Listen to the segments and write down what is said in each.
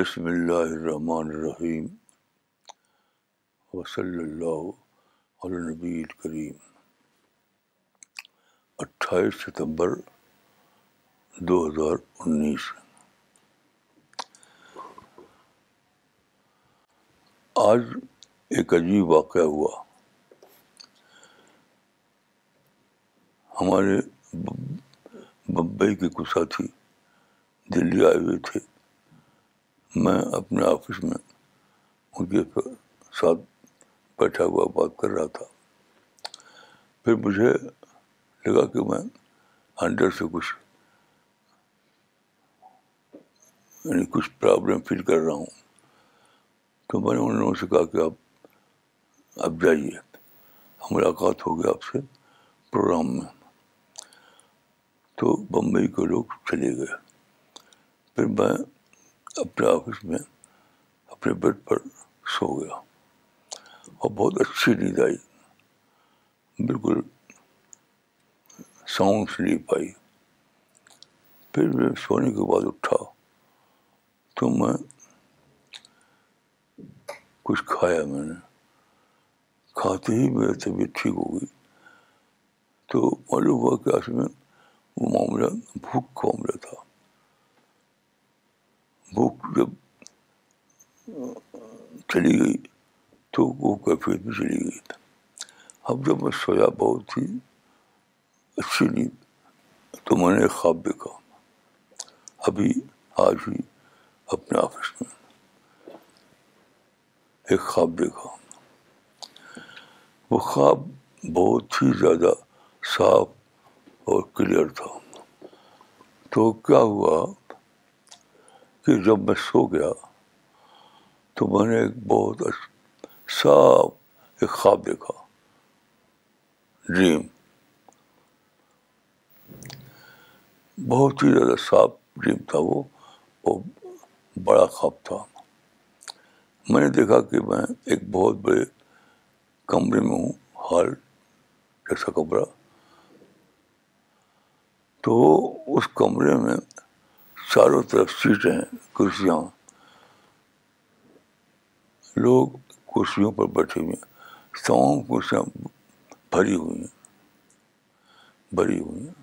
بسم اللہ الرحمن الرحیم وصلی اللہ علی نبی الکریم۔ اٹھائیس ستمبر دو ہزار انیس۔ آج ایک عجیب واقعہ ہوا۔ ہمارے بمبئی کے کچھ ساتھی دلی آئے ہوئے تھے۔ میں اپنے آفس میں ان کے ساتھ بیٹھا ہوا بات کر رہا تھا۔ پھر مجھے لگا کہ میں اندر سے کچھ یعنی کچھ پرابلم فیل کر رہا ہوں۔ تو میں نے ان لوگوں سے کہا کہ آپ اب جائیے۔ ملاقات ہو گیا آپ سے پروگرام میں۔ تو بمبئی کے لوگ چلے گئے۔ پھر میں اپنے آفس میں اپنے بیڈ پر سو گیا اور بہت اچھی نیند آئی۔ بالکل ساؤنڈ سلیپ آئی۔ پھر میں سونے کے بعد اٹھا تو میں کچھ کھایا میں نے۔ کھاتے ہی میری طبیعت ٹھیک ہو گئی۔ تو معلوم ہوا کہ اصل میں وہ معاملہ بھوک کا معاملہ تھا۔ بھوک جب چلی گئی تو وہ کیفیت بھی چلی گئی اب جب میں سویا بہت ہی اچھی نیند، تو میں نے ایک خواب دیکھا۔ ابھی آج ہی اپنے آفس میں ایک خواب دیکھا۔ وہ خواب بہت ہی زیادہ صاف اور کلیئر تھا۔ تو کیا ہوا؟ کہ جب میں سو گیا تو میں نے ایک بہت صاف ایک خواب دیکھا۔ ڈریم۔ بہت ہی زیادہ صاف ڈریم تھا وہ بڑا خواب تھا۔ میں نے دیکھا کہ میں ایک بہت بڑے کمرے میں ہوں، ہال جیسا کمرہ۔ تو اس کمرے میں چاروں طرف سیٹیں ہیں کرسیاں۔ لوگ کرسیوں پر بیٹھے ہوئے ہیں۔ تمام کرسیاں بھری ہوئی ہیں۔ بھری ہوئی ہیں۔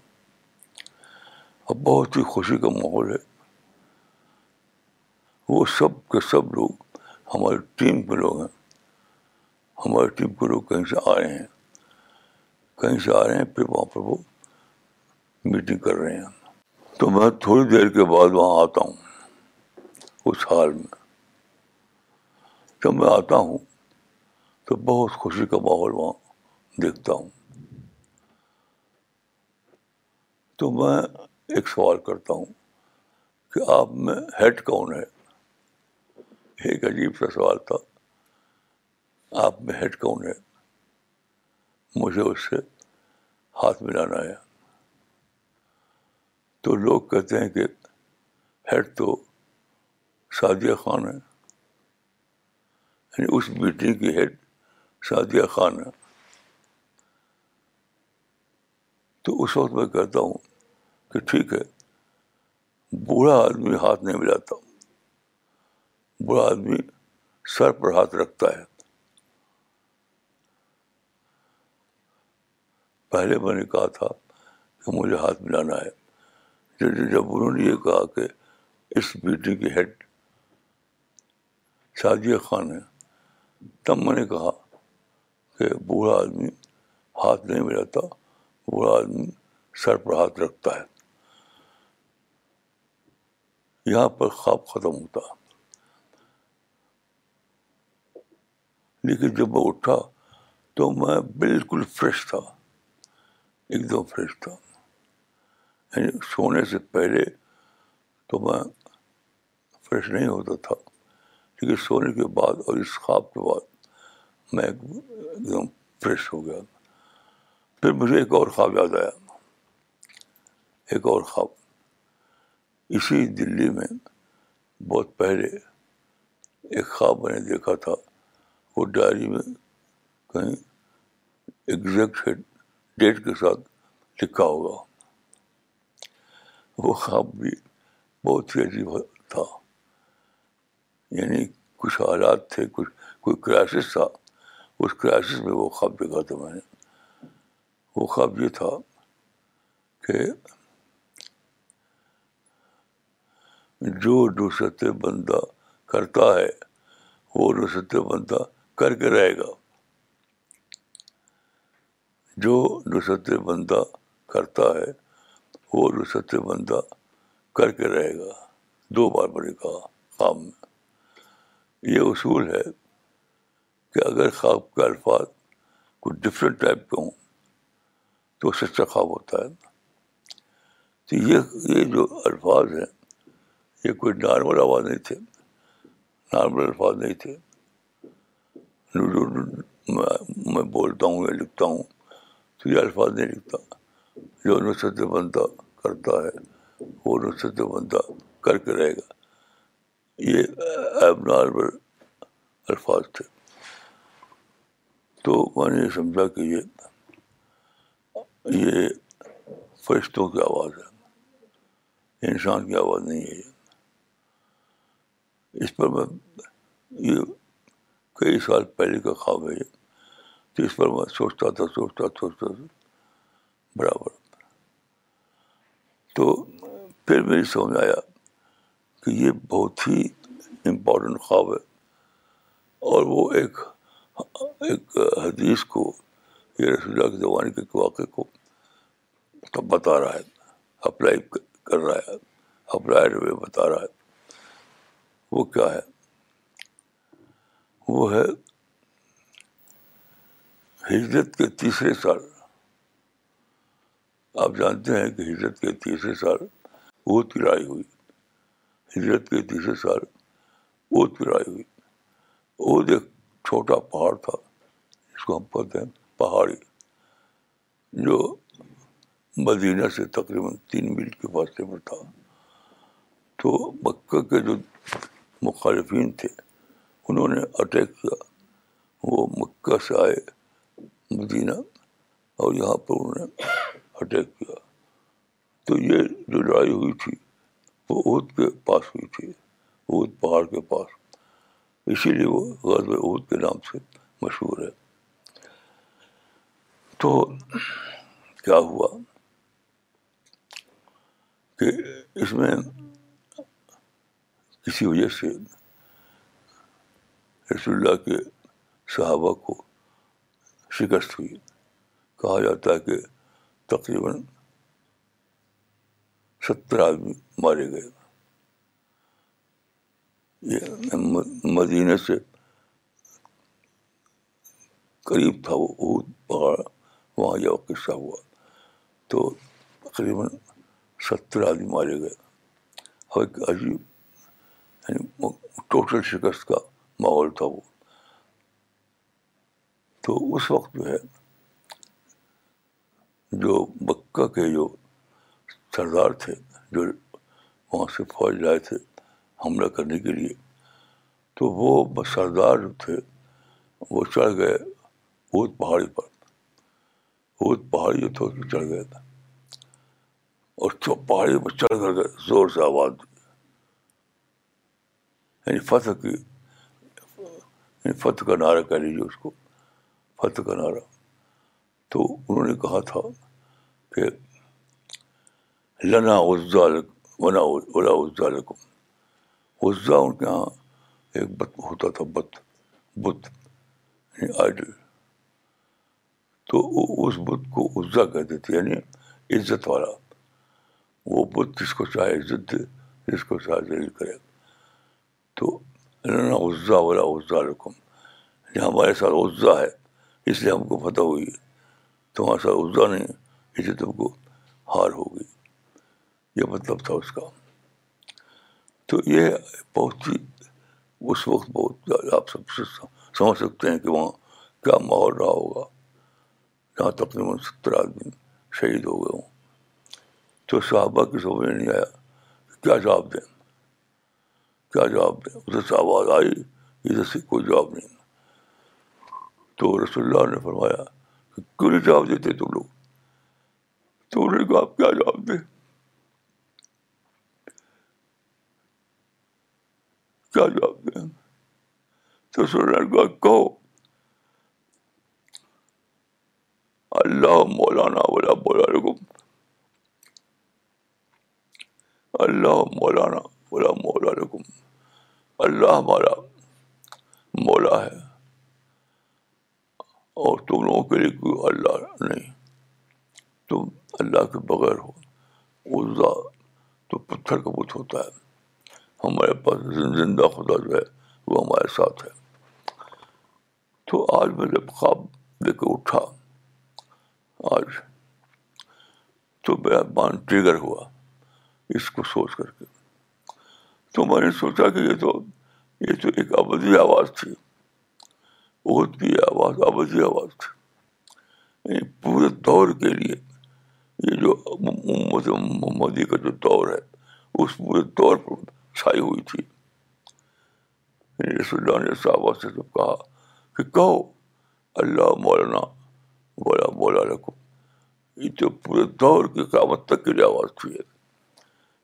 اب بہت ہی خوشی کا ماحول ہے۔ وہ سب کے سب لوگ ہماری ٹیم کے لوگ ہیں۔ ہماری ٹیم کے لوگ کہیں سے آ رہے ہیں۔ کہیں سے آ رہے ہیں، پھر وہاں پر وہ میٹنگ کر رہے ہیں۔ تو میں تھوڑی دیر کے بعد وہاں آتا ہوں، اس حال میں۔ جب میں آتا ہوں تو بہت خوشی کا ماحول وہاں دیکھتا ہوں۔ تو میں ایک سوال کرتا ہوں کہ آپ میں ہیڈ کون ہے؟ ایک عجیب سا سوال تھا۔ آپ میں ہیڈ کون ہے؟ مجھے اس سے ہاتھ ملانا ہے۔ تو لوگ کہتے ہیں کہ ہیڈ تو سعدیہ خان ہے یعنی اس میٹنگ کی ہیڈ سعدیہ خان ہے تو اس وقت میں کہتا ہوں کہ ٹھیک ہے، بوڑھا آدمی ہاتھ نہیں ملاتا۔ بوڑھا آدمی سر پر ہاتھ رکھتا ہے۔ پہلے میں نے کہا تھا کہ مجھے ہاتھ ملانا ہے۔ جب انہوں نے یہ کہا کہ اس بیٹی کی ہیڈ شادیہ خان ہے، تب میں نے کہا کہ بوڑھا آدمی ہاتھ نہیں ملاتا، بوڑھا آدمی سر پر ہاتھ رکھتا ہے۔ یہاں پر خواب ختم ہوتا۔ لیکن جب میں اٹھا تو میں بالکل فریش تھا، ایک دم فریش تھا۔ یعنی سونے سے پہلے تو میں فریش نہیں ہوتا تھا، لیکن سونے کے بعد اور اس خواب کے بعد میں ایک دم فریش ہو گیا۔ پھر مجھے ایک اور خواب یاد آیا۔ ایک اور خواب۔ اسی دلی میں بہت پہلے ایک خواب میں نے دیکھا تھا۔ وہ ڈائری میں کہیں ایگزیکٹ ڈیٹ کے ساتھ لکھا ہوگا۔ وہ خواب بھی بہت ہی عجیب تھا۔ یعنی کچھ حالات تھے، کچھ، کوئی کرائسس تھا۔ اس کرائسس میں وہ خواب دیکھا تھا میں نے۔ وہ خواب یہ تھا کہ جو نصرت بندہ کرتا ہے، وہ نصرت بندہ کر کے رہے گا۔ جو نصرت بندہ کرتا ہے وہ نصرت بندہ کر کے رہے گا، دو بار بڑے کہا خواب میں۔ یہ اصول ہے کہ اگر خواب کے الفاظ کچھ ڈفرینٹ ٹائپ کے ہوں تو سچا اچھا خواب ہوتا ہے۔ تو یہ یہ جو الفاظ ہیں، یہ کوئی نارمل آواز نہیں تھے۔ نارمل الفاظ نہیں تھے۔ میں بولتا ہوں یا لکھتا ہوں تو یہ الفاظ نہیں لکھتا۔ جو نصرت بندہ کرتا ہے، وہ نصرت بندہ کر کے رہے گا۔ یہ ایب نارمل الفاظ تھے۔ تو میں نے یہ سمجھا کہ یہ یہ فرشتوں کی آواز ہے۔ انسان کی آواز نہیں ہے یہ۔ اس پر میں، یہ کئی سال پہلے کا خواب ہے یہ۔ تو اس پر میں سوچتا تھا، سوچتا سوچتا تھا۔ برابر۔ تو پھر میری سمجھ آیا کہ یہ بہت ہی امپورٹنٹ خواب ہے۔ اور وہ ایک ایک حدیث کو یہ رسول اللہ کے زمانے کے واقعے کو بتا رہا ہے اپلائی کر رہا ہے اپلائی ہوئے بتا رہا ہے۔ وہ کیا ہے؟ وہ ہے ہجرت کے تیسرے سال۔ آپ جانتے ہیں کہ ہجرت کے تیسرے سال اوت کی لڑائی ہوئی۔ ہجرت کے تیسرے سال اوت کی لڑائی ہوئی۔ اوت ایک چھوٹا پہاڑ تھا جس کو ہم پڑھتے ہیں پہاڑی، جو مدینہ سے تقریباً تین میل کے فاصلے پر تھا۔ تو مکہ کے جو مخالفین تھے، انہوں نے اٹیک کیا۔ وہ مکہ سے آئے مدینہ اور یہاں پر انہوں نے اٹیک کیا۔ تو یہ جو لڑائی ہوئی تھی، وہ عہد کے پاس ہوئی تھی، عہد پہاڑ کے پاس۔ اسی لیے وہ غزب عہد کے نام سے مشہور ہے۔ تو کیا ہوا کہ اس میں کسی وجہ سے رسول اللہ کے صحابہ کو شکست ہوئی۔ کہا جاتا ہے کہ تقریباً ستر آدمی مارے گئے۔ یہ مدینہ سے قریب تھا، وہ پہاڑ وہاں جاؤ قصہ ہوا۔ تو تقریباً ستر آدمی مارے گئے۔ اور ایک عجیب یعنی ٹوٹل شکست کا ماحول تھا وہ۔ تو اس وقت جو ہے جو مکہ کے جو سردار تھے، جو وہاں سے فوج لائے تھے حملہ کرنے کے لیے، تو وہ سردار جو تھے، وہ چڑھ گئے اونت پہاڑی پر۔ اونت پہاڑی جو تھا چڑھ گیا تھا اور پہاڑی پر چڑھ کر گئے زور سے آواز دی۔ یعنی فتح کی یعنی فتح کا نعرہ کہہ لیجیے اس کو۔ فتح کا نعرہ۔ تو انہوں نے کہا تھا کہ لنا عزا ونا عزا لکم۔ عزا ان کے یہاں ایک بت ہوتا تھا، بت بت یعنی آئیڈل تو اس بت کو عزا کہتے تھے یعنی عزت والا۔ وہ بت جس کو چاہے عزت دے، جس کو چاہے ذلیل کرے۔ تو لنا غزہ والا غزہ رقم ہمارے ساتھ غزہ ہے، اس لیے ہم کو فتح ہوئی ہے۔ تمہارے ساتھ غزہ نہیں اس تم کو ہار ہو گئی۔ یہ مطلب تھا اس کا۔ تو یہ بہت ہی اس وقت بہت آپ سب سے سمجھ سکتے ہیں کہ وہاں کیا ماحول رہا ہوگا۔ جہاں تقریباً ستر آدمی شہید ہو گئے ہوں۔ تو صحابہ کی سمجھ میں نہیں آیا کیا جواب دیں۔ کیا جواب دیں؟ ادھر سے آواز آئی، ادھر سے کوئی جواب نہیں۔ تو رسول اللہ نے فرمایا کیوں نہیں جواب دیتے جی تم لوگ۔ تو انہوں نے کہا آپ کیا جواب دیں کیا جواب دیں تو سننے کہو۔ اللہ مولانا بولا بولا رکم اللہ مولانا بولا مولا رکم اللہ ہمارا مولا ہے۔ اور تم لوگوں کے لیے کوئی اللہ نہیں۔ تم اللہ کے بغیر ہو۔ عزا تو پتھر کا بت ہوتا ہے۔ ہمارے پاس زندہ خدا جو ہے وہ ہمارے ساتھ ہے۔ تو آج میں جب خواب لے کے اٹھا، آج تو میرا مان ٹریگر ہوا اس کو سوچ کر کے۔ تو میں نے سوچا کہ یہ تو یہ تو ایک ابدی آواز تھی۔ عہد کی آواز ابدی آواز تھی۔ یعنی پورے دور کے لیے یہ جو محمد، محمدی کا جو دور ہے، اس پورے دور پر چھائی ہوئی تھی۔ یعنی رسول اللہ نے صحابہ سے جب کہا کہ کہو، اللہ مولانا بولا مولا رکھو یہ تو پورے دور کی قیامت تک کے لیے آواز تھی۔ ہے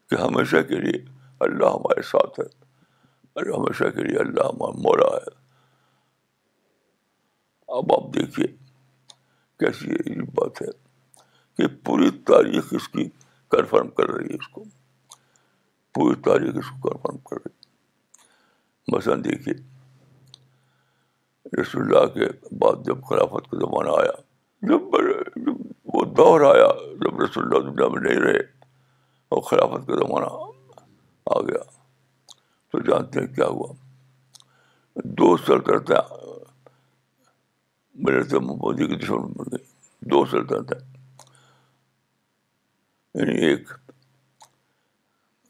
کہ ہمیشہ کے لیے اللہ ہمارے ساتھ ہے، اور ہمیشہ کے لیے اللہ ہمارا مولا ہے۔ اب آپ دیکھیے کیسی یہ بات ہے کہ پوری تاریخ اس کی کنفرم کر رہی ہے اس کو۔ پوری تاریخ اس کو کنفرم کر رہی ہے۔ مثلاً دیکھیے، رسول اللہ کے بعد جب خلافت کا زمانہ آیا، جب وہ دور آیا، جب رسول اللہ دنیا میں نہیں رہے، اور خلافت کا زمانہ آ گیا، تو جانتے ہیں کیا ہوا۔ دو سلطنتیں میرے سے مودی کی دشمن بن گئی دو سلطنتیں یعنی ایک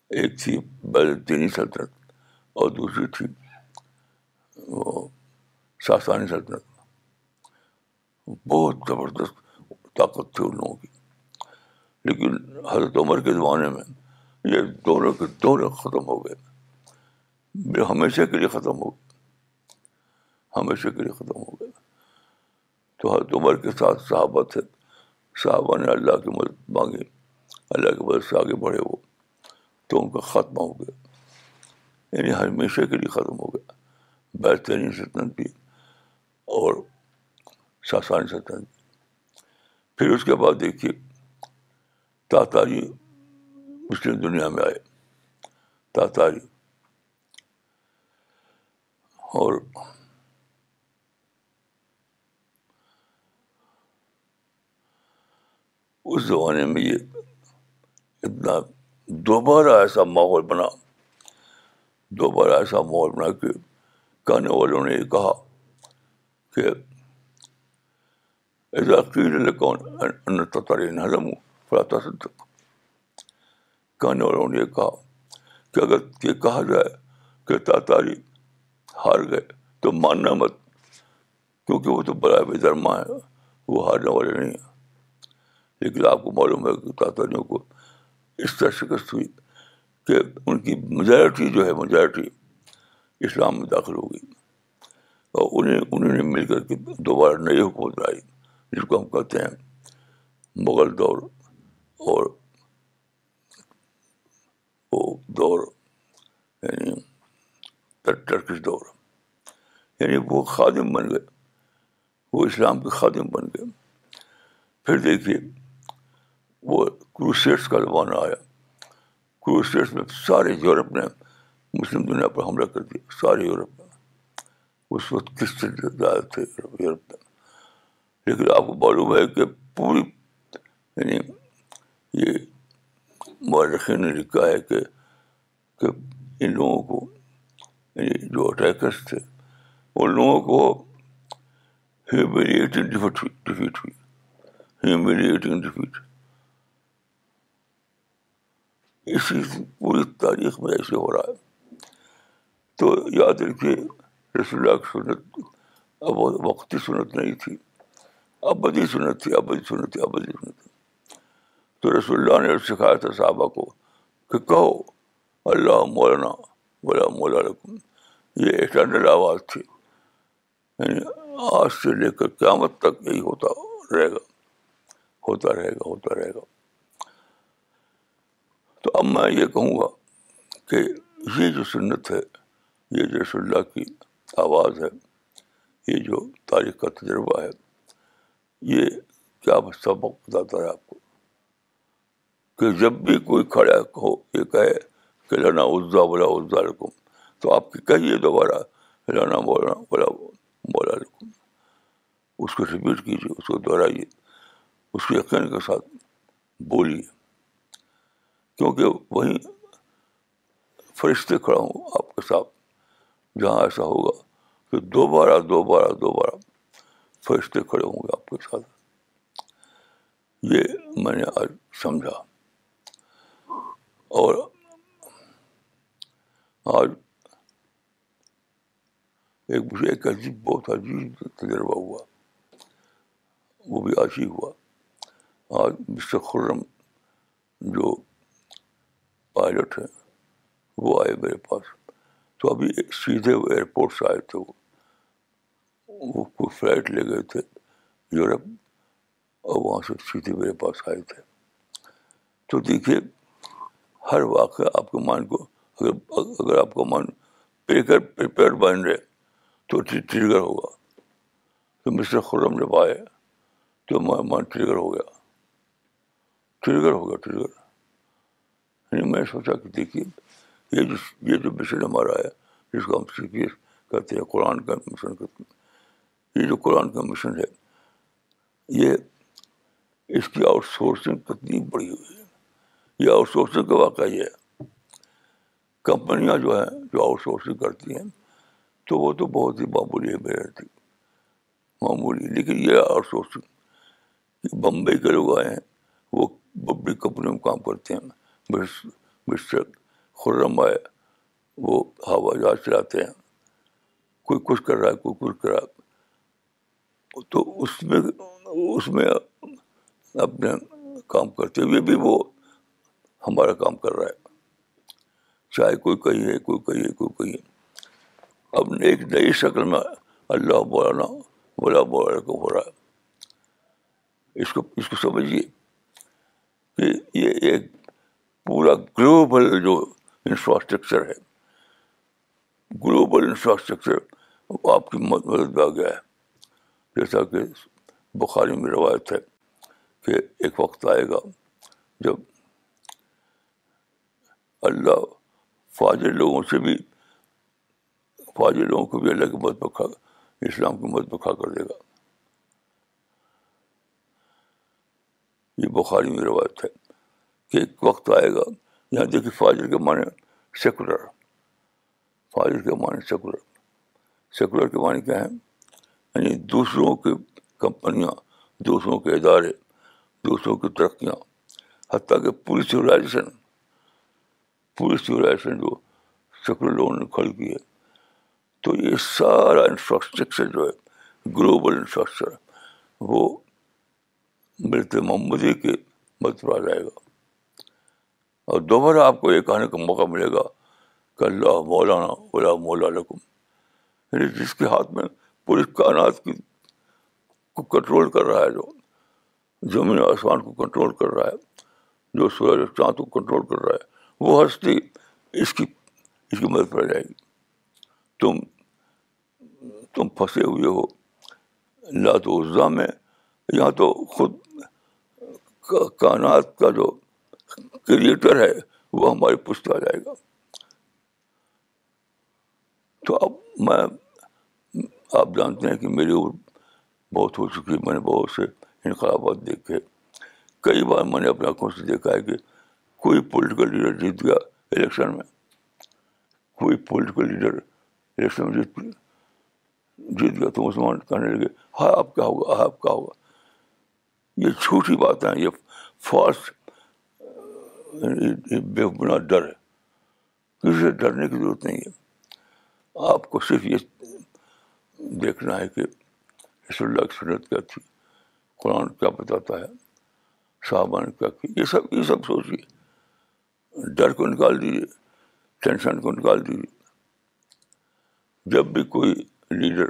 ایک تھی بیلطینی سلطنت اور دوسری تھی وہ ساسانی سلطنت بہت زبردست طاقت تھی ان لوگوں کی۔ لیکن حضرت عمر کے زمانے میں یہ دونوں کے دونوں ختم ہو گئے۔ ہمیشہ کے لیے ختم ہو گئے۔ ہمیشہ کے لیے ختم ہو گئے۔ تو حضرت عمر کے ساتھ صحابہ تھے۔ صحابہ نے اللہ کی مدد مانگی۔ اللہ کی مدد سے آگے بڑھے وہ۔ تو ان کا ختم ہو گیا۔ یعنی ہمیشہ کے لیے ختم ہو گیا۔ بہترین سلطنت بھی اور ساسانی سلطنت پھر اس کے بعد دیکھیے، تاتاری مسلم دنیا میں آئے۔ تاتاری اور اس زمانے میں یہ اتنا دوبارہ ایسا ماحول بنا، دوبارہ ایسا ماحول بنا کہ کہنے والوں نے یہ کہا کہ ایسا قیل کون تطرین حلم فلاتا صدق کہنے والوں نے یہ کہا کہ اگر یہ کہا جائے کہ تاتاری ہار گئے تو ماننا مت، کیونکہ وہ تو بڑا بے درما ہے، وہ ہارنے والے نہیں ہیں۔ لیکن آپ کو معلوم ہے کہ تاتاریوں کو اس طرح شکست ہوئی کہ ان کی میجارٹی جو ہے میجارٹی اسلام میں داخل ہو گئی اور انہیں انہوں نے مل کر کے دوبارہ نئی حکومت لائی جس کو ہم کہتے ہیں مغل دور اور وہ دور یعنی ٹرکش دور۔ یعنی وہ خادم بن گئے، وہ اسلام کے خادم بن گئے۔ پھر دیکھیے وہ کروسیٹس کا زمانہ آیا۔ کروسیٹس میں سارے یورپ نے مسلم دنیا پر حملہ کر دیا، سارے یورپ میں اس وقت کس سے زیادہ تھے یورپ میں لیکن آپ کو معلوم ہے کہ پوری یعنی یہ مورخین نے لکھا ہے کہ کہ ان لوگوں کو یعنی جو اٹیکرس تھے، ان لوگوں کو ہیوملیٹنگ ڈیفیٹ ہوئی ہیوملیٹنگ ڈیفیٹ اسی پوری تاریخ میں ایسے ہو رہا ہے۔ تو یاد رکھیے، رسول اللہ کی سنت اب وقتی سنت نہیں تھی۔ ابدی سنت تھی، ابدی سنت تھی، ابدی سنت تھی۔ تو رسول اللہ نے سکھایا تھا صحابہ کو کہ کہو، اللہ مولانا بولا مولا رکم یہ ایٹرنل آواز تھی۔ یعنی آج سے لے کر قیامت تک یہی ہوتا رہے گا۔ ہوتا رہے گا، ہوتا رہے گا۔ تو اب میں یہ کہوں گا کہ یہ جو سنت ہے، یہ جو رسول اللہ کی آواز ہے، یہ جو تاریخ کا تجربہ ہے، یہ کیا سبق بتاتا ہے آپ کو؟ کہ جب بھی کوئی کھڑا ہو، یہ کہے کہ لانا عزا بولا عزا رکم تو آپ کی کہیے دوبارہ لانا مولانا بولا مولا رکم اس کو ریپیٹ کیجیے اس کو دہرائیے، اس کو یقین کے ساتھ بولیے۔ کیونکہ وہیں فرشتے کھڑا ہوں آپ کے ساتھ، جہاں ایسا ہوگا کہ دوبارہ دوبارہ دوبارہ فرشتے کھڑے ہوں گے آپ کے ساتھ۔ یہ میں نے آج سمجھا۔ اور آج ایک مجھے ایک عجیب، بہت عجیب تجربہ ہوا۔ وہ بھی آج ہی ہوا۔ آج مسٹر خرم جو پائلٹ ہیں، وہ آئے میرے پاس۔ تو ابھی سیدھے وہ ایئرپورٹ سے آئے تھے وہ۔ وہ کوئی فلائٹ لے گئے تھے یورپ، اور وہاں سے سیدھے میرے پاس آئے تھے۔ تو دیکھیے، ہر واقعہ آپ کے مان کو، اگر اگر آپ کا من پریپیئر بن رہے، تو ٹریگر ہوگا۔ تو مسٹر خرم جب آئے، تو من ٹریگر ہو گیا۔ ٹریگر ہو گیا ٹریگر یعنی میں سوچا کہ دیکھیے، یہ جو یہ جو مشن ہمارا ہے، جس کو ہم سی پی ایس کہتے ہیں، قرآن کا مشن کرتے ہیں، یہ جو قرآن کا مشن ہے، یہ اس کی آؤٹ سورسنگ کتنی بڑی ہوئی ہے۔ یہ آؤٹ سورسنگ کا واقعہ یہ ہے۔ کمپنیاں جو ہیں، جو آؤٹ سورسنگ کرتی ہیں، تو وہ تو بہت ہی معمولی ہے میرے تھی معمولی، لیکن یہ آؤٹ سورسنگ بمبئی کے لوگ آئے ہیں، وہ بڑی کمپنیوں میں کام کرتے ہیں۔ مسٹر خرم آئے وہ ہوا جہاز چلاتے ہیں۔ کوئی کچھ کر رہا ہے، کوئی کچھ کر رہا ہے۔ تو اس میں اس میں اپنے کام کرتے ہوئے بھی وہ ہمارا کام کر رہا ہے۔ چاہے کوئی کہیے کوئی کہیے کوئی کہیے اب ایک نئی شکل میں اللہ مولانا بولا مولانا کو ہو رہا ہے۔ اس کو اس کو سمجھیے کہ یہ ایک پورا گلوبل جو انفراسٹرکچر ہے، گلوبل انفراسٹرکچر آپ کی مدد میں آ گیا ہے۔ جیسا کہ بخاری میں روایت ہے کہ ایک وقت آئے گا جب اللہ فاضل لوگوں سے بھی فاضل لوگوں کو بھی اللہ کی مدد پکا اسلام کی مدد پکا کر دے گا۔ یہ بخاری میں روایت ہے۔ کہ ایک وقت آئے گا۔ یہاں دیکھیے فاضل کے معنی سیکولر فاضل کے معنی سیکولر سیکولر کے معنی کیا ہیں؟ یعنی دوسروں کی کمپنیاں، دوسروں کے ادارے، دوسروں کی ترقیاں۔ حتیٰ کہ پوری سویلائزیشن پوری سویلائزیشن جو سیکولر لوگوں نے کھڑی کی ہے۔ تو یہ سارا انفراسٹرکچر جو ہے گلوبل انفراسٹرکچر وہ ملتے محمدی کے مت آ جائے گا۔ اور دوبارہ آپ کو یہ کہنے کا موقع ملے گا کہ اللہ مولانا اولا مولا لکم یعنی جس کے ہاتھ میں پوری کائنات کی کو کنٹرول کر رہا ہے، جو زمین آسمان کو کنٹرول کر رہا ہے، جو سورج چاند کو کنٹرول کر رہا ہے، وہ ہستی اس کی اس کی مدد پڑ جائے گی۔ تم تم پھنسے ہوئے ہو۔ لا تو عزا میں یا تو خود کائنات کا جو کریٹر ہے، وہ ہماری پشت آ جائے گا۔ تو اب میں، آپ جانتے ہیں کہ میری عمر بہت ہو چکی ہے، میں نے بہت سے انقلابات دیکھے۔ کئی بار میں نے اپنے آنکھوں سے دیکھا ہے کہ کوئی پولیٹیکل لیڈر جیت گیا الیکشن میں۔ کوئی پولیٹیکل لیڈر الیکشن میں جیت جیت گیا تو مسلمان کہنے لگے ہاں آپ کیا ہوگا؟ ہاں آپ کیا ہوگا؟ یہ جھوٹی بات ہے یہ فالس یعنی بے بنا ڈر ہے۔ کسی سے ڈرنے کی ضرورت نہیں ہے۔ آپ کو صرف یہ دیکھنا ہے کہ رسول اللہ کی سنت کیا تھی، قرآن کیا بتاتا ہے، صحابہ نے کیا کی یہ سب یہ سب سوچیے۔ ڈر کو نکال دیجیے، ٹینشن کو نکال دیجیے۔ جب بھی کوئی لیڈر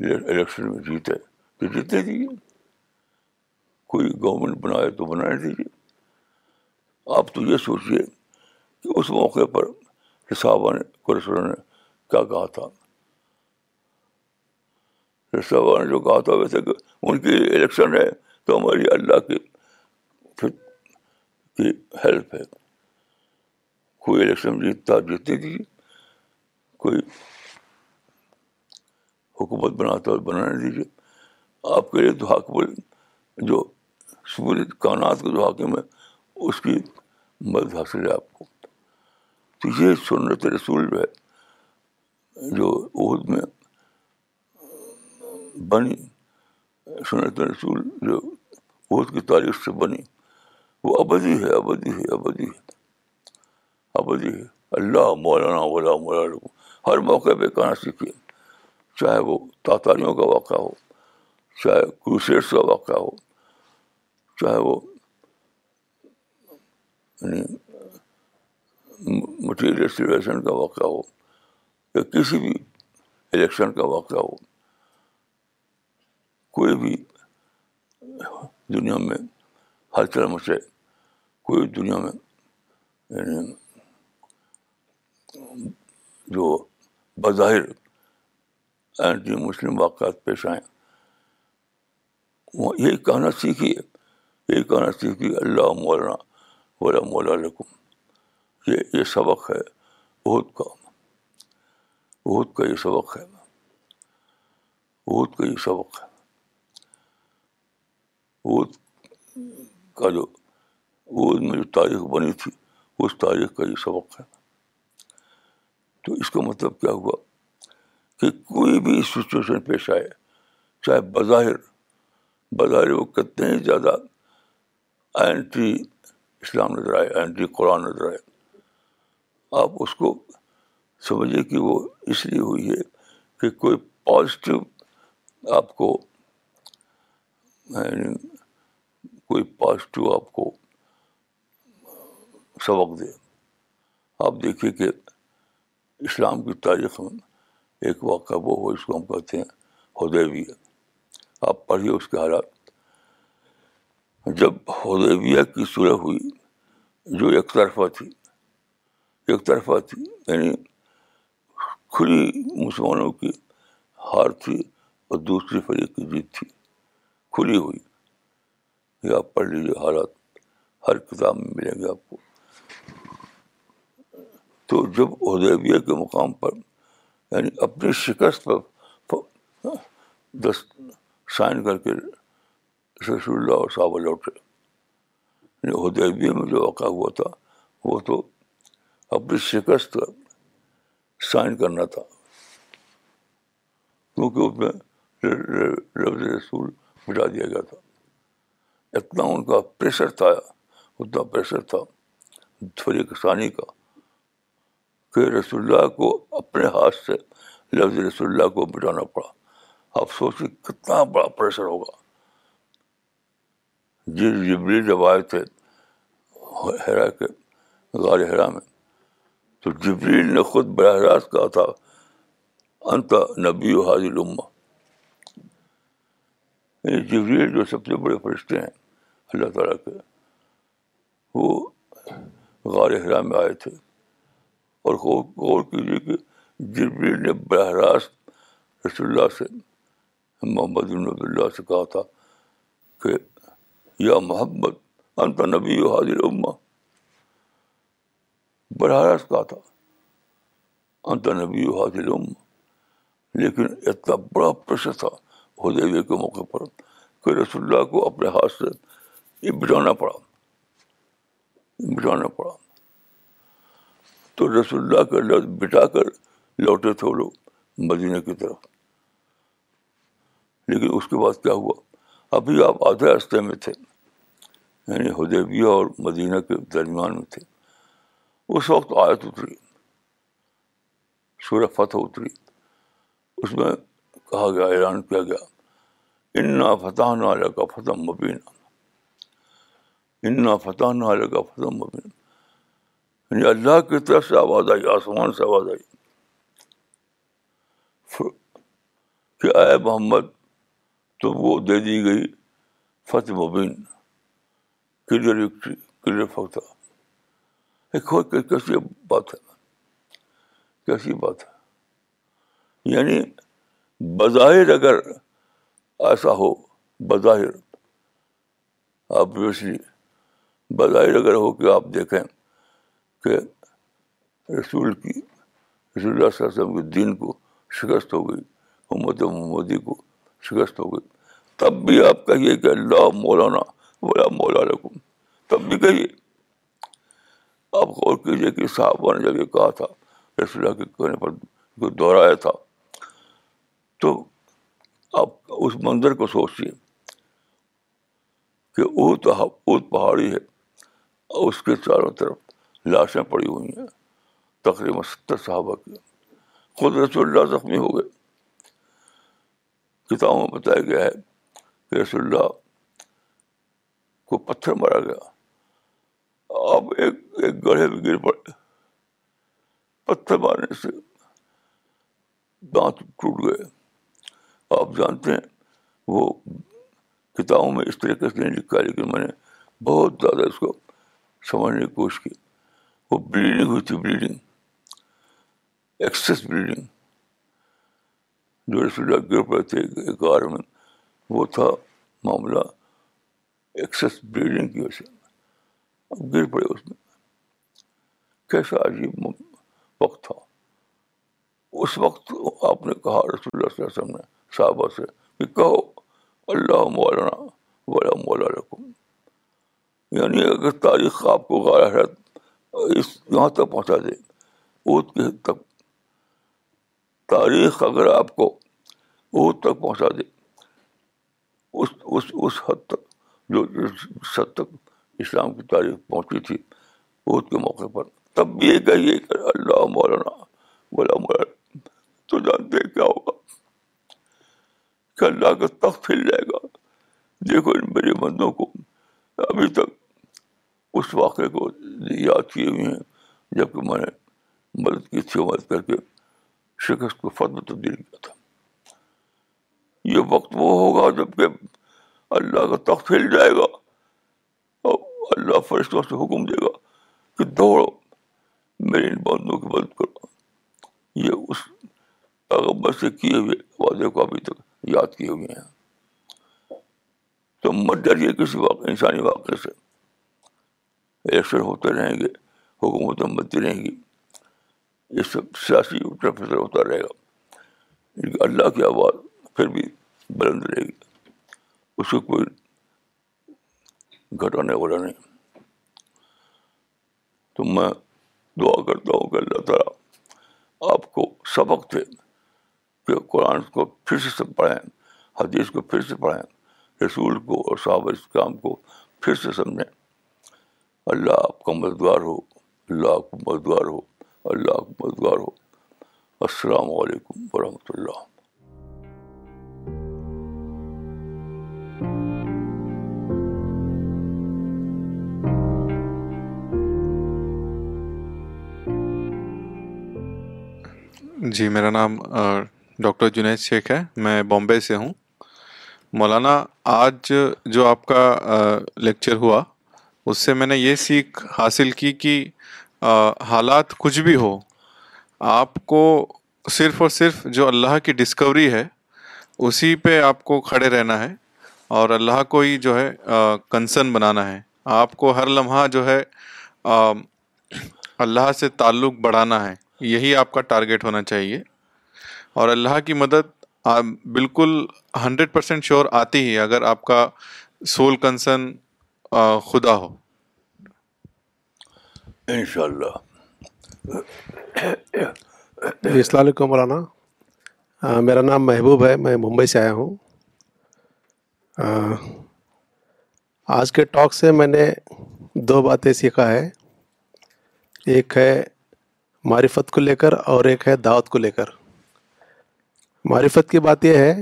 الیکشن میں جیتے تو جیتنے دیجیے۔ کوئی گورنمنٹ بنائے تو بنانے دیجیے۔ آپ تو یہ سوچیے کہ اس موقع پر صحابہ نے قرآن نے کیا کہا تھا۔ صاحب نے جو کہا تھا، ویسے کہ ان کی الیکشن ہے تو ہماری اللہ کی کی ہیلپ ہے۔ کوئی الیکشن جیتتا جیتتی تھی، کوئی حکومت بناتا بنانے دیجیے آپ کے لیے تو حاکم جو سوری کائنات کا جو حاکم ہے اس کی مدد حاصل ہے آپ کو تو یہ سنت رسول جو ہے، جو عہد میں بنی، سنت رسول جو عہد کی تاریخ سے بنی، وہ ابدی ہے ابدی ہے ابدی ہے ابدی ہے۔ اللہ، مولانا ولا مولانا، ہر موقع پہ کہنا سیکھیے۔ چاہے وہ تاتاریوں کا واقعہ ہو، چاہے کروسیٹس کا واقعہ ہو، چاہے وہ یعنی مٹیریل سچویشن کا واقعہ ہو یا کسی بھی الیکشن کا واقعہ ہو، کوئی بھی دنیا میں ہلچل مچے کوئی دنیا میں یعنی جو بظاہر اینٹی مسلم واقعات پیش آئیں وہ یہی کہنا سیکھیے، یہی کہنا سیکھیے، اللہ مولانا ولا مولا لکم یہ یہ سبق ہے بہت کا۔ بہت کا یہ سبق ہے۔ بہت کا یہ سبق ہے۔ بہت کا جو وہ میں جو تاریخ بنی تھی، اس تاریخ کا یہ سبق ہے۔ تو اس کا مطلب کیا ہوا کہ کوئی بھی سچویشن پیش آئے، چاہے بظاہر بظاہر وہ کتنے ہی زیادہ اینٹی اسلام نظر آئے اینٹی قرآن نظر آئے۔ آپ اس کو سمجھیے کہ وہ اس لیے ہوئی ہے کہ کوئی پازیٹیو آپ کو یعنی کوئی پازیٹیو آپ کو سبق دے۔ آپ دیکھیے کہ اسلام کی تاریخ میں ایک واقعہ وہ ہو اس کو ہم کہتے ہیں ہدیبیہ آپ پڑھیے اس کے حالات۔ جب ہدیبیہ کی صورح ہوئی، جو ایک طرفہ تھی، ایک طرفہ تھی یعنی کھلی مسلمانوں کی ہار تھی اور دوسری فریق کی جیت تھی، کھلی ہوئی۔ یہ آپ پڑھ لیجیے حالات، ہر کتاب میں ملیں گے آپ کو۔ تو جب ادیبیہ کے مقام پر یعنی اپنی شکست پر دست سائن کر کے رسول اللہ اور صحابہ لوٹے یعنی ادیبیہ میں جو واقع ہوا تھا، وہ تو اپنی شکست سائن کرنا تھا۔ کیونکہ اس میں لفظ رسول مٹا دیا گیا تھا۔ اتنا ان کا پریشر تھا، اتنا پریشر تھا تھوڑی کسانی کا، کہ رسول اللہ کو اپنے ہاتھ سے لفظ رسول اللہ کو مٹانا پڑا۔ آپ سوچیں کتنا بڑا پریشر ہوگا۔ جی جبری جب آئے تھے ہیرا کے غار ہیرا میں، تو جبریل نے خود براہ راست کہا تھا، انت نبی و حاضر اما یعنی جبریل جو سب سے بڑے فرشتے ہیں اللہ تعالیٰ کے، وہ غار ہرا میں آئے تھے۔ اور غور کیجیے کہ جبریل نے براہ راست رسول اللہ سے، محمد النب اللہ سے کہا تھا کہ یا محمد، انت نبی و حاضر اما براہ راست کہا تھا، انت نبی و حاضر اما لیکن اتنا بڑا پریشر تھا ہدیوے کے موقع پر کہ رسول اللہ کو اپنے ہاتھ سے یہ بٹانا پڑا۔ بٹانا پڑا۔ تو رسول اللہ کا لفظ بٹا کر لوٹے تھے وہ لوگ مدینہ کی طرف۔ لیکن اس کے بعد کیا ہوا؟ ابھی آپ آدھے راستے میں تھے یعنی ہدیبیہ اور مدینہ کے درمیان میں تھے۔ اس وقت آیت اتری، سورہ فتح اتری۔ اس میں کہا گیا، اعلان کیا گیا، انا فتح نالے کا فتح مبینہ انا فتح نالے کا فتح مبینہ یعنی اللہ کی طرف سے آواز آئی، آسمان سے آواز آئی۔ کہ اے محمد تو وہ دے دی گئی فتح مبین کلیئر وکٹری کلیئر فتح ایک کیسی بات ہے؟ کیسی بات ہے؟ یعنی بظاہر اگر ایسا ہو، بظاہر آبویسلی بظاہر اگر ہو کہ آپ دیکھیں کہ رسول کی، رسول اللہ صلی اللہ علیہ وسلم کے دین کو شکست ہو گئی محمد محمودی کو شکست ہو گئی۔ تب بھی آپ کہیے کہ اللہ مولانا بولا مولا رکم تب بھی کہیے۔ آپ غور کیجیے کہ صاحبہ نے جب یہ کہا تھا، رسول اللہ کے کہنے پر دہرایا تھا، تو آپ اس منظر کو سوچیے کہ اوت اوت پہاڑی ہے اور اس کے چاروں طرف لاشیں پڑی ہوئی ہیں، تقریباً ستر صحابہ کی خود رسول اللہ زخمی ہو گئے۔ کتابوں میں بتایا گیا ہے رسول اللہ کو پتھر مارا گیا اب ایک ایک گڑھے میں گر پڑے پتھر مارنے سے دانت ٹوٹ گئے آپ جانتے ہیں وہ کتابوں میں اس طریقے سے نہیں لکھا لیکن میں نے بہت زیادہ اس کو سمجھنے کی کوشش کی وہ بلیڈنگ ہوئی تھی بلیڈنگ ایکسیس بلیڈنگ جو رسول اللہ گر پڑے تھے ایک کار میں وہ تھا معاملہ ایکسیس بلیڈنگ کی وجہ سے۔ اب گر پڑے اس میں۔ کیسا عجیب وقت تھا۔ اس وقت آپ نے کہا رسول اللہ صلی اللہ علیہ وسلم نے، صحابہ سے کہ کہو، اللہ مولانا ولا مولا رکھوں یعنی اگر تاریخ آپ کو غیر اس یہاں تک پہنچا دے اوت کے حد تک۔ تاریخ اگر آپ کو اوت تک پہنچا دے اس اس اس حد تک جو حد تک اسلام کی تاریخ پہنچی تھی اوت کے موقع پر۔ تب بھی یہ کہیے کہ اللہ مولانا بولا مولانا، تو جانتے کیا ہوگا؟ کہ اللہ کا تخت پھیل جائے گا۔ دیکھو ان میرے بندوں کو، ابھی تک اس واقعے کو یاد کیے ہوئے ہیں جبکہ میں نے مدد کی تھی مدد کر کے، شکست کو فتح تبدیل کیا تھا۔ یہ وقت وہ ہوگا جبکہ اللہ کا تخت پھیل جائے گا اور اللہ فرشتوں سے حکم دے گا کہ دوڑو، میرے ان بندوں کی مدد کرو۔ یہ اس پیغمبر سے کیے ہوئے وعدے کو ابھی تک یاد کیے ہوئے ہیں۔ تو مت ڈریے کسی واقع، انسانی واقعے سے۔ الیکشن ہوتے رہیں گے، حکومتیں بنتی رہیں گی۔ یہ سب سیاسی پھسر ہوتا رہے گا۔ اللہ کی آواز پھر بھی بلند رہے گی۔ اس کو کوئی گھٹانے والا نہیں۔ تو میں دعا کرتا ہوں کہ اللہ تعالیٰ آپ کو سبق دے کہ قرآن کو پھر سے سب پڑھیں، حدیث کو پھر سے پڑھیں، رسول کو اور صحابہ اسلام کو پھر سے سمجھیں۔ اللہ آپ کا مددگار ہو، اللہ آپ کو مددگار ہو، اللہ آپ کو مددگار ہو۔ السلام علیکم ورحمۃ اللہ۔ جی میرا نام ڈاکٹر جنید شیخ ہے۔ میں بامبے سے ہوں۔ مولانا، آج جو آپ کا لیکچر ہوا، اس سے میں نے یہ سیکھ حاصل کی کہ حالات کچھ بھی ہو، آپ کو صرف اور صرف جو اللہ کی ڈسکوری ہے، اسی پہ آپ کو کھڑے رہنا ہے اور اللہ کو ہی جو ہے کنسرن بنانا ہے۔ آپ کو ہر لمحہ جو ہے اللہ سے تعلق بڑھانا ہے۔ یہی آپ کا ٹارگیٹ ہونا چاہیے۔ اور اللہ کی مدد بالکل ہنڈریڈ پرسینٹ شیور آتی ہی اگر آپ کا سول کنسرن خدا ہو۔ انشاء اللہ جی السلام علیکم مولانا۔ میرا نام محبوب ہے میں ممبئی سے آیا ہوں۔ آج کے ٹاک سے میں نے دو باتیں سیکھا ہے۔ ایک ہے معرفت کو لے کر اور ایک ہے دعوت کو لے کر۔ معرفت کی بات یہ ہے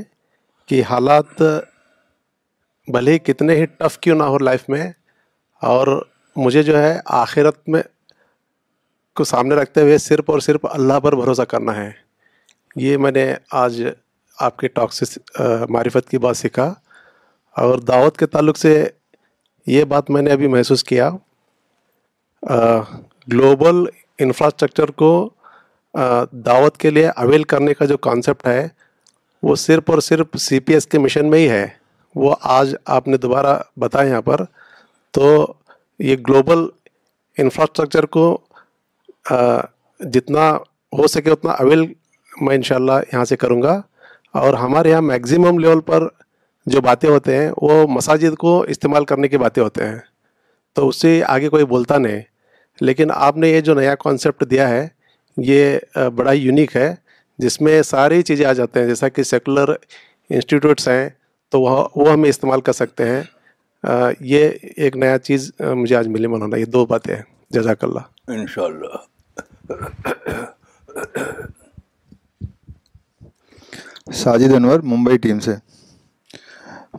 کہ حالات بھلے کتنے ہی ٹف کیوں نہ ہو لائف میں، اور مجھے جو ہے آخرت میں کو سامنے رکھتے ہوئے صرف اور صرف اللہ پر بھروسہ کرنا ہے۔ یہ میں نے آج آپ کے ٹاک سے معرفت کی بات سیکھا۔ اور دعوت کے تعلق سے یہ بات میں نے ابھی محسوس کیا۔ گلوبل انفراسٹرکچر کو دعوت کے لیے اویل کرنے کا جو کانسیپٹ ہے، وہ صرف اور صرف سی پی ایس کے مشن میں ہی ہے۔ وہ آج آپ نے دوبارہ بتایا یہاں پر۔ تو یہ گلوبل انفراسٹرکچر کو جتنا ہو سکے اتنا اویل میں انشاءاللہ یہاں سے کروں گا۔ اور ہمارے یہاں میگزیمم لیول پر جو باتیں ہوتے ہیں، وہ مساجد کو استعمال کرنے کی باتیں ہوتے ہیں۔ تو اس سے آگے کوئی بولتا نہیں۔ لیکن آپ نے یہ جو نیا کانسیپٹ دیا ہے یہ بڑا یونیک ہے۔ جس میں ساری چیزیں آ جاتے ہیں جیسا کہ سیکولر انسٹیٹیوٹس ہیں تو وہ وہ ہم استعمال کر سکتے ہیں۔ یہ ایک نیا چیز مجھے آج ملی مولانا یہ دو باتیں ہیں۔ جزاک اللہ۔ انشاء اللہ ساجد انور ممبئی ٹیم سے۔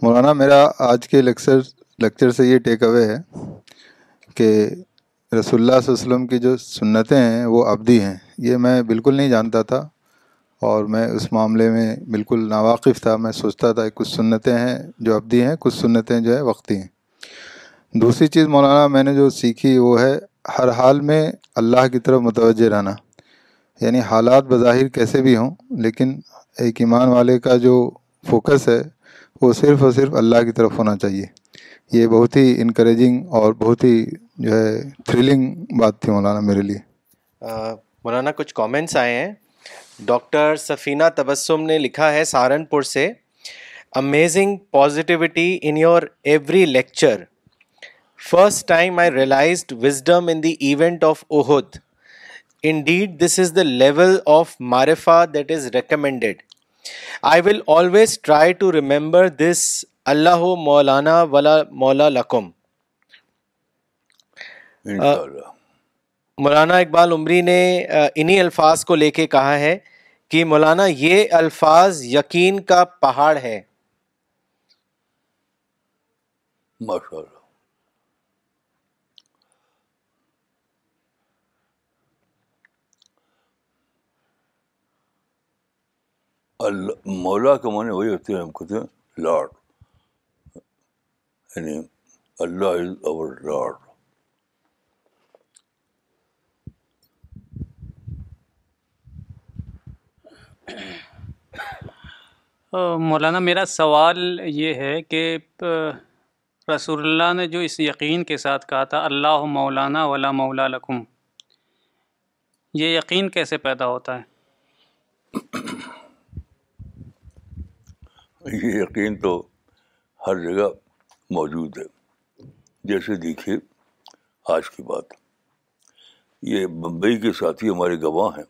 مولانا میرا آج کے لیکچر لیکچر سے یہ ٹیک اوے ہے کہ رسول اللہ صلی اللہ علیہ وسلم کی جو سنتیں ہیں وہ ابدی ہیں۔ یہ میں بالکل نہیں جانتا تھا اور میں اس معاملے میں بالکل ناواقف تھا۔ میں سوچتا تھا کہ کچھ سنتیں ہیں جو ابدی ہیں، کچھ سنتیں جو ہے وقتی ہیں۔ دوسری چیز مولانا، میں نے جو سیکھی وہ ہے ہر حال میں اللہ کی طرف متوجہ رہنا۔ یعنی حالات بظاہر کیسے بھی ہوں، لیکن ایک ایمان والے کا جو فوکس ہے وہ صرف اور صرف اللہ کی طرف ہونا چاہیے۔ یہ بہت ہی انکریجنگ اور بہت ہی جو ہے تھرلنگ بات تھی مولانا میرے لیے۔ مولانا کچھ کامنٹس آئے ہیں۔ ڈاکٹر سفینہ تبسم نے لکھا ہے سہارنپور سے۔ Amazing positivity in your every lecture first time I realized wisdom in the event of Uhud indeed this is the level of معرفہ that is recommended I will always try to remember this اللہ مولانا ولا مولا لکم اقبال عمری نے انہی الفاظ کو لے کے کہا ہے کہ مولانا یہ الفاظ یقین کا پہاڑ ہے ماشاء اللہ۔ مولا کے معنی وہی ہوتے ہیں ہم کہتے ہیں لارڈ۔ یعنی اللہ از اوور لارڈ۔ مولانا، میرا سوال یہ ہے کہ رسول اللہ نے جو اس یقین کے ساتھ کہا تھا، اللہ مولانا ولا مولا لکم، یہ یقین کیسے پیدا ہوتا ہے؟ یہ یقین تو ہر جگہ موجود ہے۔ جیسے دیکھیے، آج کی بات۔ یہ بمبئی کے ساتھی ہمارے گواہ ہیں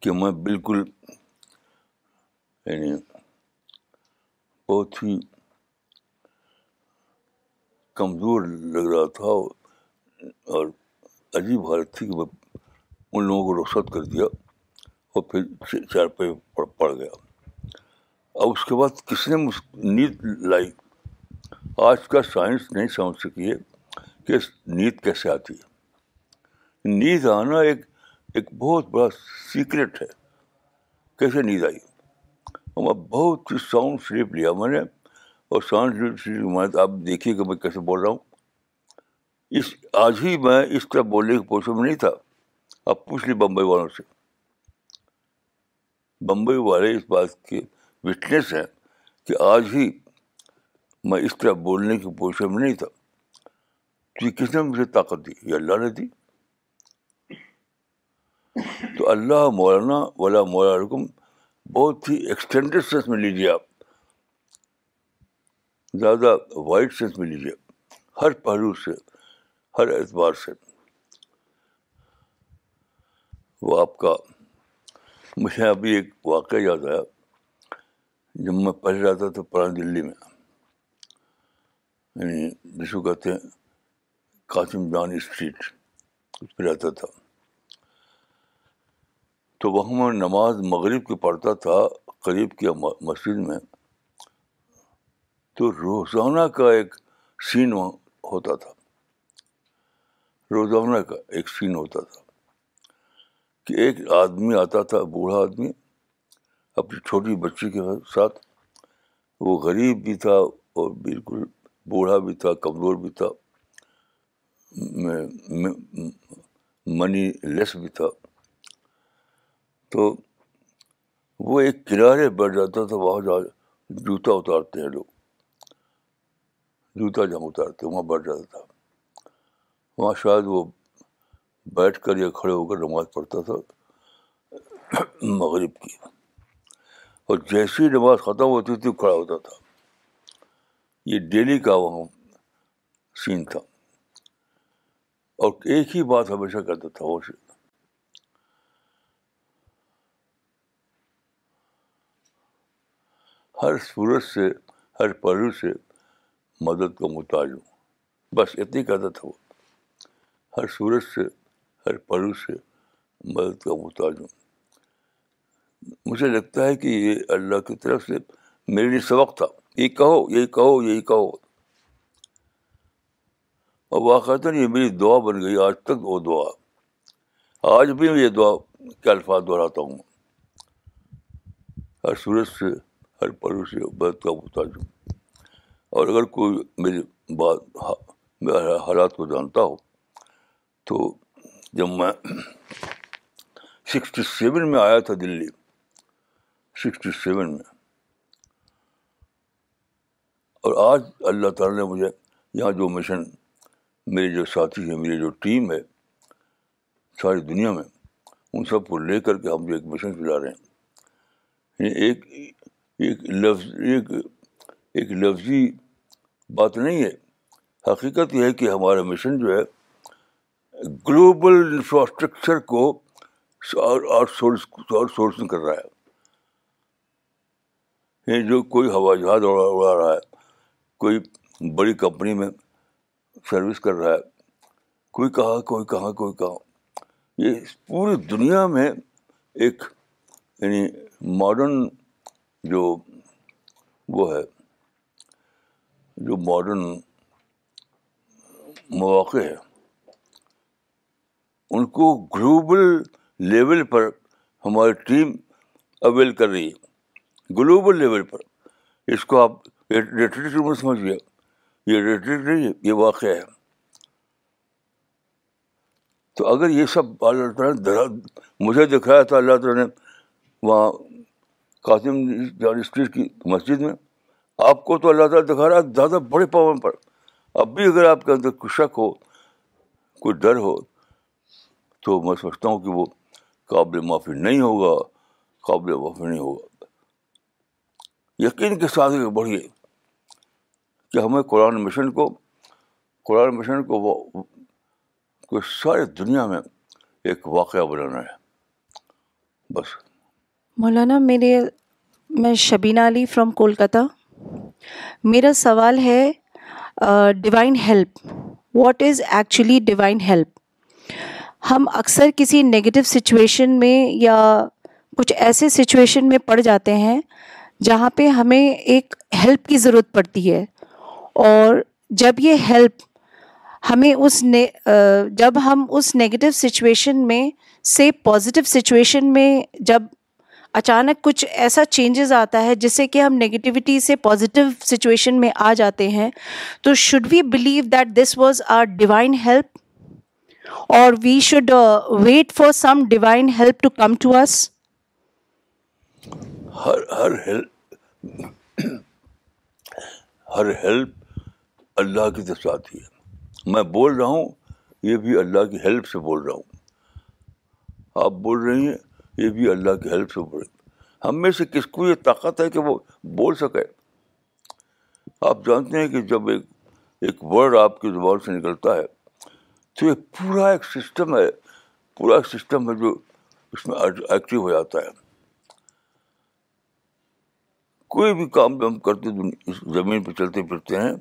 کہ میں بالکل یعنی بہت ہی کمزور لگ رہا تھا اور عجیب حالت تھی کہ میں ان لوگوں کو رخصت کر دیا اور پھر چار پہ پڑ گیا اور اس کے بعد کس نے نیند لائی آج کا سائنس نہیں سمجھ سکی ہے کہ نیند کیسے آتی ہے نیند آنا ایک ایک بہت بڑا سیکرٹ ہے کیسے نیند آئی میں بہت ہی ساؤنڈ سلیپ لیا میں نے اور ساؤنڈ سلیپ آپ دیکھیے کہ میں کیسے بول رہا ہوں۔ اس آج ہی میں اس طرح بولنے کی پوچھ میں نہیں تھا۔ آپ پوچھ لی بمبئی والوں سے۔ بمبئی والے اس بات کے وٹنس ہے کہ آج ہی میں اس طرح بولنے کی پوزیشن میں نہیں تھا۔ تو کس نے مجھے طاقت دی؟ یہ اللہ نے دی۔ تو اللہ مولانا، ولا مولا بہت ہی ایکسٹینڈیڈ سینس میں لیجیے آپ۔ زیادہ وائڈ سینس میں لیجیے۔ ہر پہلو سے، ہر اعتبار سے۔ وہ آپ کا، مجھے ابھی ایک واقعہ یاد آیا۔ جب میں پہلے رہتا تھا پرانی دلی میں۔ یعنی جس کو کہتے ہیں، قاسم جان اسٹریٹ اس پہ رہتا تھا۔ تو وہاں میں نماز مغرب کی پڑھتا تھا، قریب کی مسجد میں۔ تو روزانہ کا ایک سین ہوتا تھا۔ روزانہ کا ایک سین ہوتا تھا۔ کہ ایک آدمی آتا تھا، بوڑھا آدمی، اپنی چھوٹی بچی کے ساتھ۔ وہ غریب بھی تھا اور بالکل بوڑھا بھی تھا، کمزور بھی تھا۔ منی لیس بھی تھا۔ تو وہ ایک کنارے بیٹھ جاتا تھا، وہاں جا، جوتا اتارتے ہیں لوگ۔ جوتا جہاں اتارتے، وہاں بیٹھ جاتا تھا۔ وہاں شاید وہ بیٹھ کر یا کھڑے ہو کر نماز پڑھتا تھا مغرب کی۔ اور جیسی نماز ختم ہوتی تھی، کھڑا ہوتا تھا۔ یہ ڈیلی کا وہاں سین تھا۔ اور ایک ہی بات ہمیشہ کرتا تھا وہ ہر صورت سے، ہر پہلو سے مدد کا محتاج ہوں۔ بس اتنی کہتا تھا وہ۔ ہر صورت سے، ہر پہلو سے مدد کا محتاج ہوں۔ مجھے لگتا ہے کہ یہ اللہ کی طرف سے میرے لیے سبق تھا۔ یہ کہو یہی کہو یہی کہو۔ اور واقعات یہ میری دعا بن گئی، آج تک وہ دعا۔ آج بھی میں یہ دعا کے الفاظ دہراتا ہوں۔ ہر صورت سے ہر پہلو سے کا محتاج ہوں اور اگر کوئی میری بات میرے حالات کو جانتا ہو، تو جب میں سکسٹی سیون میں آیا تھا دلی، سکسٹی سیون میں، اور آج اللہ تعالیٰ نے مجھے یہاں جو مشن میرے جو ساتھی ہیں، میری جو ٹیم ہے، ساری دنیا میں، ان سب کو لے کر کے ہم جو ایک مشن چلا رہے ہیں۔ یعنی ایک ایک لفظ، ایک ایک لفظی بات نہیں ہے۔ حقیقت یہ ہے کہ ہمارا مشن جو ہے، گلوبل انفراسٹرکچر کو آؤٹ سورسنگ کر رہا ہے۔ یعنی جو کوئی ہوائی جہاز اڑا رہا ہے، کوئی بڑی کمپنی میں سروس کر رہا ہے، کوئی کہاں کوئی کہاں کوئی کہاں۔ یہ پوری دنیا میں ایک یعنی ماڈرن جو وہ ہے، جو ماڈرن مواقع ہے ان کو گلوبل لیول پر ہماری ٹیم اویل کر رہی ہے۔ گلوبل لیول پر۔ اس کو آپ ریٹریٹ میں سمجھیے یہ ریٹریٹ نہیں ہے، یہ واقعہ ہے۔ تو اگر یہ سب اللہ تعالیٰ نے مجھے دکھایا تھا، اللہ تعالیٰ نے وہاں قاسم جان اسٹریٹ کی مسجد میں، آپ کو تو اللہ تعالیٰ دکھا رہا ہے، زیادہ بڑے پاون پر۔ اب بھی اگر آپ کے اندر کوئی شک ہو، کوئی ڈر ہو، تو میں سمجھتا ہوں کہ وہ قابل معافی نہیں ہوگا، قابل معافی نہیں ہوگا۔ یقین کے ساتھ بڑھیے کہ ہمیں قرآن مشن کو، قرآن مشن کو وہ سارے دنیا میں ایک واقعہ بنانا ہے۔ بس۔ مولانا، میرے، میں شبینہ علی فرام کولکتہ میرا سوال ہے divine help what is actually divine help ہم اکثر کسی نگیٹو سچویشن میں یا کچھ ایسے سچویشن میں پڑ جاتے ہیں جہاں پہ ہمیں ایک ہیلپ کی ضرورت پڑتی ہے۔ اور جب یہ ہیلپ ہمیں اس نے جب ہم اس نگیٹو سچویشن میں سے پازیٹیو سچویشن میں جب اچانک کچھ ایسا چینجز آتا ہے جس سے کہ ہم نگیٹیوٹی سے پازیٹیو سچویشن میں آ جاتے ہیں، تو should we believe that this was are divine help or we should wait for some divine help to come to us ہر ہر ہیلپ ہر ہیلپ اللہ کی طرف سے آتی ہے۔ میں بول رہا ہوں، یہ بھی اللہ کی ہیلپ سے بول رہا ہوں۔ آپ بول رہی ہیں یہ بھی اللہ کی ہیلپ سے بول رہے ہم میں سے کس کو یہ طاقت ہے کہ وہ بول سکے؟ آپ جانتے ہیں کہ جب ایک ایک ورڈ آپ کی زبان سے نکلتا ہے، تو یہ پورا ایک سسٹم ہے۔ پورا ایک سسٹم ہے جو اس میں ایکٹیو ہو جاتا ہے۔ کوئی بھی کام ہم کرتے زمین پہ چلتے پھرتے ہیں،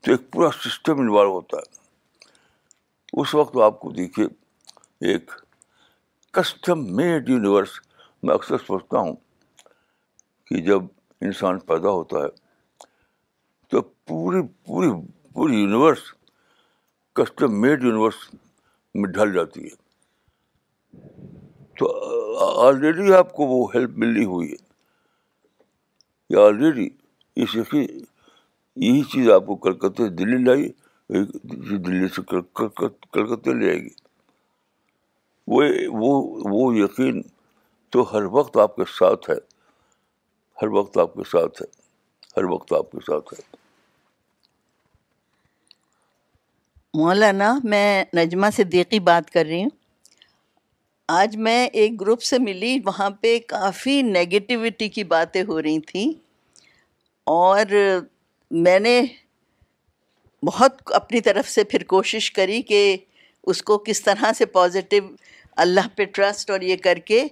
تو ایک پورا سسٹم انوالو ہوتا ہے۔ اس وقت آپ کو دیکھیے، ایک کسٹم میڈ یونیورس میں اکثر سوچتا ہوں کہ جب انسان پیدا ہوتا ہے تو پوری پوری پوری یونیورس کسٹم میڈ یونیورس میں ڈھل جاتی ہے۔ تو آلریڈی آپ کو وہ ہیلپ ملی ہوئی ہے۔ یا آلریڈی اس یہی چیز آپ کو کلکتے سے دلی لائی دلی سے کلکتے لے آئے گی۔ وہ وہ وہ یقین تو ہر وقت آپ کے ساتھ ہے۔ ہر وقت آپ کے ساتھ ہے۔ ہر وقت آپ کے ساتھ ہے۔ مولانا، میں نجمہ صدیقی بات کر رہی ہوں۔ آج میں ایک گروپ سے ملی، وہاں پہ کافی نگیٹیوٹی کی باتیں ہو رہی تھیں۔ اور میں نے بہت اپنی طرف سے پھر کوشش کری کہ اس کو کس طرح سے پازیٹیو اللہ پہ ٹرسٹ اور یہ کر کے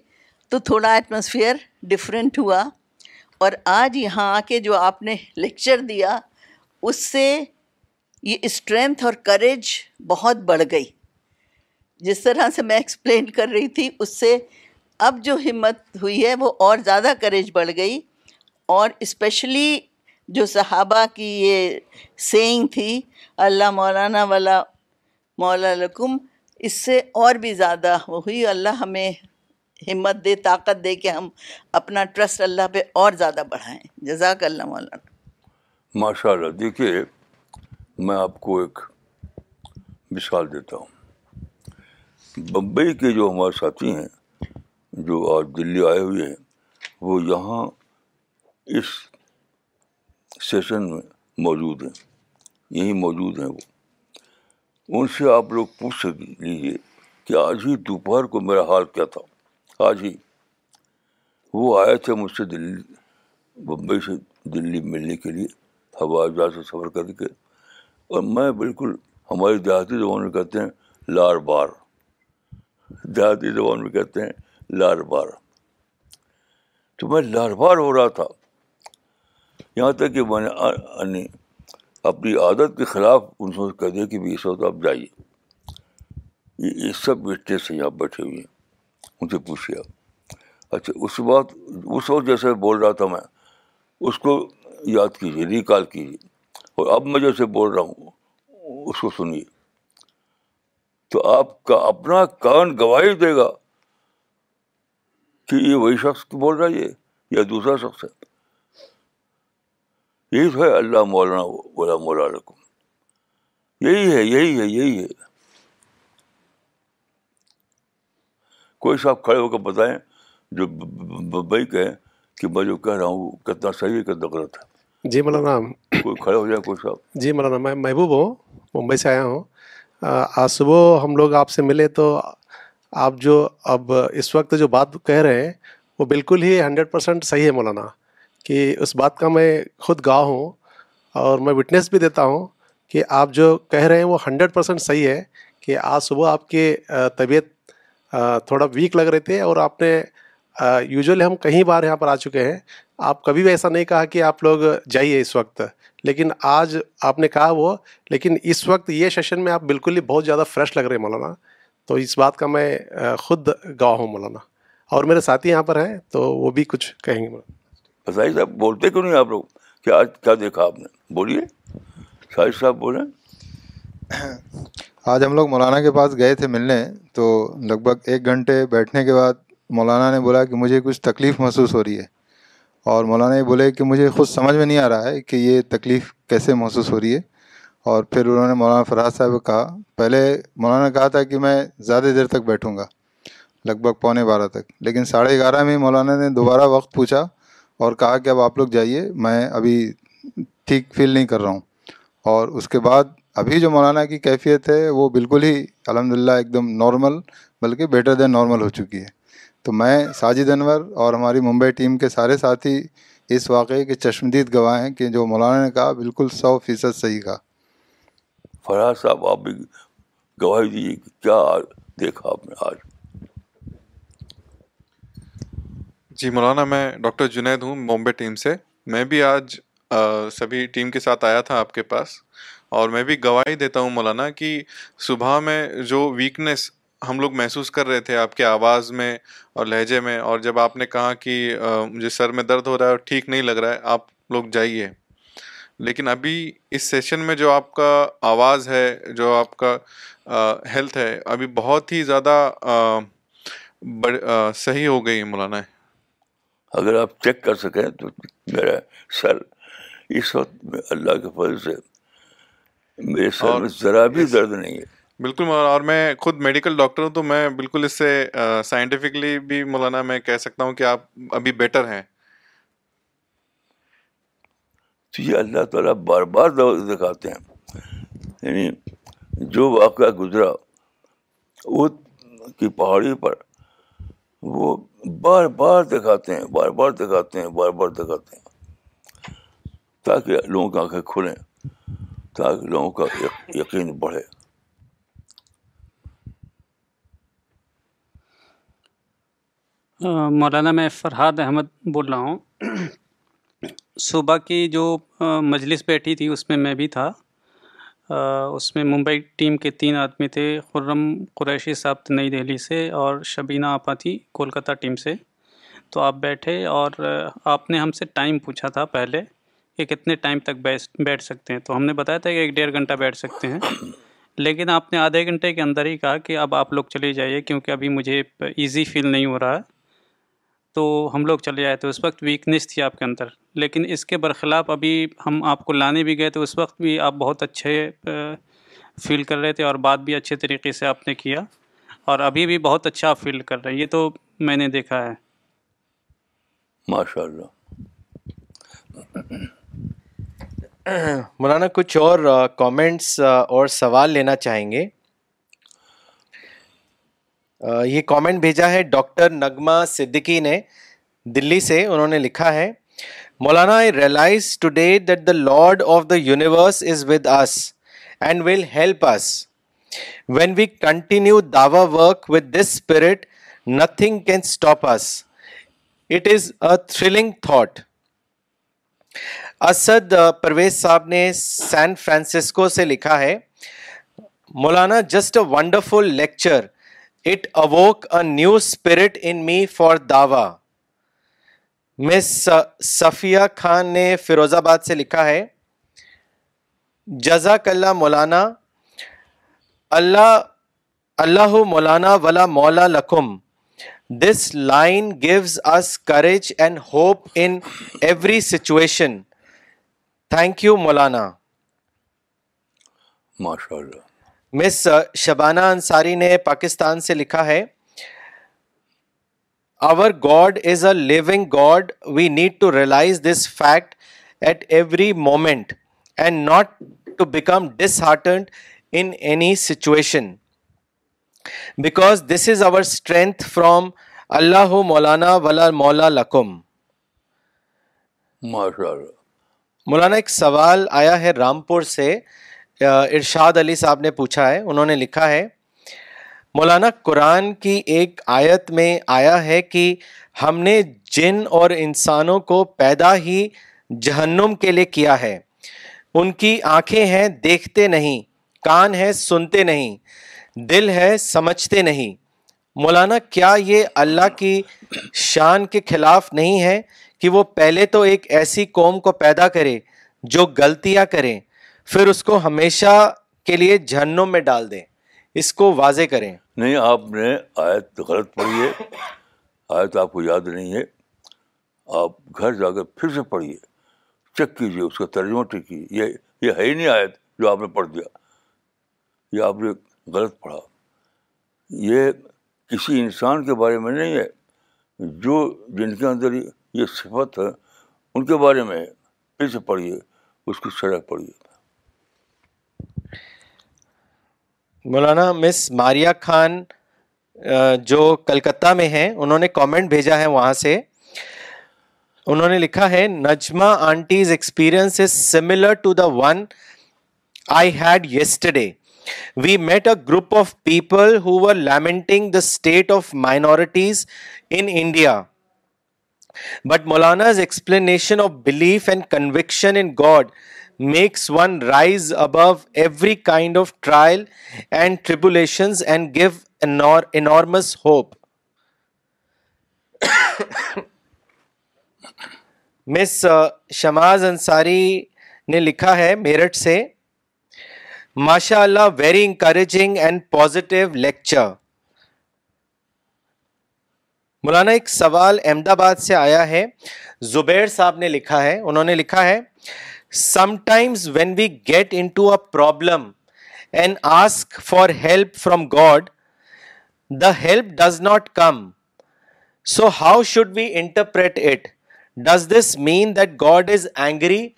تو تھوڑا ایٹماسفیئر ڈفرینٹ ہوا۔ اور آج یہاں آ کے جو آپ نے لیکچر دیا، اس سے یہ اسٹرینتھ اور کریج بہت بڑھ گئی۔ جس طرح سے میں ایکسپلین کر رہی تھی، اس سے اب جو ہمت ہوئی ہے، وہ اور زیادہ کریج بڑھ گئی۔ اور اسپیشلی جو صحابہ کی یہ سینگ تھی، اللہ مولانا والا مولا لکم، اس سے اور بھی زیادہ وہ ہوئی اللہ ہمیں ہمت دے، طاقت دے کہ ہم اپنا ٹرسٹ اللہ پہ اور زیادہ بڑھائیں۔ جزاک اللہ مولانا۔ ماشاء اللہ، دیکھیے، میں آپ کو ایک مثال دیتا ہوں۔ بمبئی کے جو ہمارے ساتھی ہیں، جو آج دلی آئے ہوئے ہیں، وہ یہاں اس سیشن میں موجود ہیں۔ یہیں موجود ہیں وہ۔ ان سے آپ لوگ پوچھ لیجیے کہ آج ہی دوپہر کو میرا حال کیا تھا۔ آج ہی وہ آئے تھے مجھ سے دلی، بمبئی سے دلی ملنے کے لیے، ہوائی جہاز سے سفر کر کے۔ اور میں بالکل، ہماری دیہاتی زبان میں کہتے ہیں، لار بار۔ دیہاتی زبان میں کہتے ہیں، لار بار۔ تو میں لار بار ہو رہا تھا۔ یہاں تک کہ میں نے اپنی عادت کے خلاف ان سے کہہ دیا کہ اس وقت آپ جائیے۔ یہ سب اسٹیج سے یہاں بیٹھے ہوئے ہیں۔ ان سے پوچھیے آپ۔ اچھا اس بات اس وقت جیسے بول رہا تھا میں، اس کو یاد کیجیے، ریکال کیجیے۔ اور اب میں جیسے بول رہا ہوں، اس کو سنیے۔ تو آپ کا اپنا کان گواہی دے گا کہ یہ وہی شخص بول رہا ہے یہ یا دوسرا شخص ہے؟ یہی ہے اللہ مولانا بولا مولا رکم یہی ہے یہی ہے یہی ہے۔ کوئی صاحب کھڑے ہو کر بتائیں جو بھائی کہیں کہ میں جو کہہ رہا ہوں کتنا صحیح ہے کتنا غلط ہے۔ جی مولانا کوئی کھڑے ہو جائے کوئی صاحب۔ جی مولانا میں محبوب ہوں ممبئی سے آیا ہوں۔ آج صبح ہم لوگ آپ سے ملے تو آپ جو اب اس وقت جو بات کہہ رہے ہیں وہ بالکل ہی ہنڈریڈ پرسینٹ صحیح ہے مولانا۔ کہ اس بات کا میں خود گاہ ہوں اور میں وٹنس بھی دیتا ہوں کہ آپ جو کہہ رہے ہیں وہ ہنڈریڈ پرسینٹ صحیح ہے کہ آج صبح آپ کے طبیعت تھوڑا ویک لگ رہے تھے اور آپ نے یوزلی ہم کہیں بار یہاں پر آ چکے ہیں۔ آپ کبھی بھی ایسا نہیں کہا کہ آپ لوگ جائیے اس وقت۔ لیکن آج آپ نے کہا وہ، لیکن اس وقت یہ سیشن میں آپ بالکل ہی بہت زیادہ فریش لگ رہے ہیں مولانا۔ تو اس بات کا میں خود گواہ ہوں مولانا۔ اور میرے ساتھی یہاں پر ہیں تو وہ بھی کچھ کہیں گے مولانا۔ بتائیے صاحب، بولتے کیوں نہیں آپ لوگ؟ کہ آج کیا دیکھا آپ نے؟ بولیے۔ شاہد صاحب، بولیں۔ آج ہم لوگ مولانا کے پاس گئے تھے ملنے، تو لگ بھگ ایک گھنٹے بیٹھنے کے بعد مولانا نے بولا کہ مجھے کچھ تکلیف محسوس ہو رہی ہے۔ اور مولانا یہ بولے کہ مجھے خود سمجھ میں نہیں آ رہا ہے کہ یہ تکلیف کیسے محسوس ہو رہی ہے۔ اور پھر انہوں نے مولانا فراز صاحب کو کہا، پہلے مولانا نے کہا تھا کہ میں زیادہ دیر تک بیٹھوں گا، لگ بھگ پونے بارہ تک۔ لیکن ساڑھے گیارہ میں مولانا نے دوبارہ وقت پوچھا اور کہا کہ اب آپ لوگ جائیے، میں ابھی ٹھیک فیل نہیں کر رہا ہوں۔ اور اس کے بعد ابھی جو مولانا کی کیفیت ہے، وہ بالکل ہی الحمد للہ ایک دم نارمل بلکہ بیٹر دین نارمل ہو چکی ہے۔ تو میں ساجد انور اور ہماری ممبئی ٹیم کے سارے ساتھی اس واقعے کے چشمدید گواہ ہیں کہ جو مولانا نے کہا، بالکل سو فیصد صحیح کہا۔ فراز صاحب، آپ بھی گواہی دیجیے کیا دیکھا آپ نے آج؟ جی مولانا، میں ڈاکٹر جنید ہوں بامبے ٹیم سے۔ میں بھی آج سبھی ٹیم کے ساتھ آیا تھا آپ کے پاس۔ اور میں بھی گواہی دیتا ہوں مولانا کہ صبح میں جو ویکنیس ہم لوگ محسوس کر رہے تھے آپ کے آواز میں اور لہجے میں، اور جب آپ نے کہا کہ مجھے سر میں درد ہو رہا ہے اور ٹھیک نہیں لگ رہا ہے، آپ لوگ جائیے۔ لیکن ابھی اس سیشن میں جو آپ کا آواز ہے، جو آپ کا ہیلتھ ہے، ابھی بہت ہی زیادہ صحیح ہو گئی ہے مولانا۔ اگر آپ چیک کر سکیں تو میرا سر اس وقت اللہ کے فضل سے میرے سر میں ذرا بھی درد نہیں ہے۔ بالکل مولانا اور میں خود میڈیکل ڈاکٹر ہوں تو میں بالکل اس سے سائنٹیفکلی بھی مولانا میں کہہ سکتا ہوں کہ آپ ابھی بیٹر ہیں۔ تو یہ اللہ تعالیٰ بار بار دکھاتے ہیں۔ یعنی جو واقعہ گزرا وہ کی پہاڑی پر وہ بار بار دکھاتے ہیں، بار بار دکھاتے ہیں، بار بار دکھاتے ہیں۔ تاکہ لوگوں کی آنکھیں کھلیں، تاکہ لوگوں کا یقین بڑھے۔ مولانا، میں فرحاد احمد بول رہا ہوں۔ صبح کی جو مجلس بیٹھی تھی، اس میں میں بھی تھا۔ اس میں ممبئی ٹیم کے تین آدمی تھے، خرم قریشی صاحب نئی دہلی سے اور شبینہ آپا تھی کولکتہ ٹیم سے۔ تو آپ بیٹھے اور آپ نے ہم سے ٹائم پوچھا تھا پہلے کہ کتنے ٹائم تک بیٹھ سکتے ہیں۔ تو ہم نے بتایا تھا کہ ایک ڈیڑھ گھنٹہ بیٹھ سکتے ہیں۔ لیکن آپ نے آدھے گھنٹے کے اندر ہی کہا کہ اب آپ لوگ چلے جائیے کیونکہ ابھی مجھے ایزی فیل نہیں ہو رہا۔ ہے تو ہم لوگ چلے آئے تھے۔ اس وقت ویکنیس تھی آپ کے اندر۔ لیکن اس کے برخلاف ابھی ہم آپ کو لانے بھی گئے تو اس وقت بھی آپ بہت اچھے فیل کر رہے تھے اور بات بھی اچھے طریقے سے آپ نے کیا۔ اور ابھی بھی بہت اچھا آپ فیل کر رہے ہیں۔ یہ تو میں نے دیکھا ہے۔ ماشاء اللہ۔ مولانا کچھ اور کامنٹس اور سوال لینا چاہیں گے؟ یہ کامنٹ بھیجا ہے ڈاکٹر نگما صدیقی نے، دلی سے انہوں نے لکھا ہے، مولانا I realize today that the lord of the universe is with us and will help us when we continue Dawa work with this spirit nothing can stop us it is a thrilling thought Asad Parvez صاحب نے San Francisco سے لکھا ہے، مولانا just a wonderful lecture it awoke a new spirit in me for Dawa miss Safia Khan نے فیروز آباد سے لکھا ہے جزاک اللہ مولانا، اللہ اللہ مولانا ولا مولا لکم. This line gives us courage and hope in every situation thank you مولانا. ماشاء اللہ مس شبانہ انصاری نے پاکستان سے لکھا ہے our god is a living god we need to realize this fact at every moment and not to become disheartened in any situation because this is our strength from اللہ مولانا ولا مولا لکم مولانا ایک سوال آیا ہے رامپور سے۔ ارشاد علی صاحب نے پوچھا ہے، انہوں نے لکھا ہے، مولانا قرآن کی ایک آیت میں آیا ہے کہ ہم نے جن اور انسانوں کو پیدا ہی جہنم کے لیے کیا ہے۔ ان کی آنکھیں ہیں دیکھتے نہیں، کان ہے سنتے نہیں، دل ہے سمجھتے نہیں۔ مولانا، کیا یہ اللہ کی شان کے خلاف نہیں ہے کہ وہ پہلے تو ایک ایسی قوم کو پیدا کرے جو غلطیاں کریں پھر اس کو ہمیشہ کے لیے جہنم میں ڈال دیں۔ اس کو واضح کریں۔ نہیں، آپ نے آیت غلط پڑھی ہے۔ آیت آپ کو یاد نہیں ہے۔ آپ گھر جا کر پھر سے پڑھیے۔ چیک کیجیے اس کا ترجمہ ٹھیک کیجیے۔ یہ یہ ہے ہی نہیں آیت جو آپ نے پڑھ دیا۔ یہ آپ نے غلط پڑھا۔ یہ کسی انسان کے بارے میں نہیں ہے۔ جو جن کے اندر یہ صفت ہے، ان کے بارے میں پھر سے پڑھیے، اس کی شرح پڑھیے۔ مولانا مس ماریا خان جو کلکتہ میں ہیں، انہوں نے کامنٹ بھیجا ہے وہاں سے۔ انہوں نے لکھا ہے، Najma aunty's experience is similar to the one I had yesterday we met a group of people who were lamenting the state of minorities in India but Maulana's explanation of belief and conviction in god makes one rise above every kind of trial and tribulations and give enormous hope. Miss uh, Shamaz Ansari نے لکھا ہے میرٹھ سے ماشاء اللہ very encouraging and positive lecture مولانا ایک سوال احمد آباد سے آیا ہے، زبیر صاحب نے لکھا ہے، انہوں نے لکھا ہے when we get in problem for help from god the help does not come so how should we interpret it does this mean that god is angry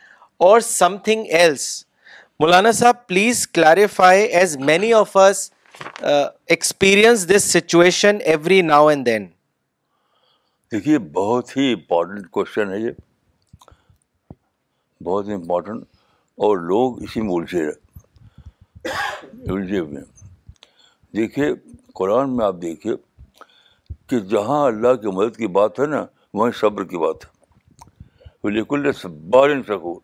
or something else مولانا صاحب please clarify as many of us experience this situation every now and then دیکھیے بہت ہی بہت important اور لوگ اسی میں الجھے الجھے ہوئے ہیں۔ دیکھیے، قرآن میں آپ دیکھیے کہ جہاں اللہ کی مدد کی بات ہے نا وہیں صبر کی بات ہے۔ بالکل صبار سکون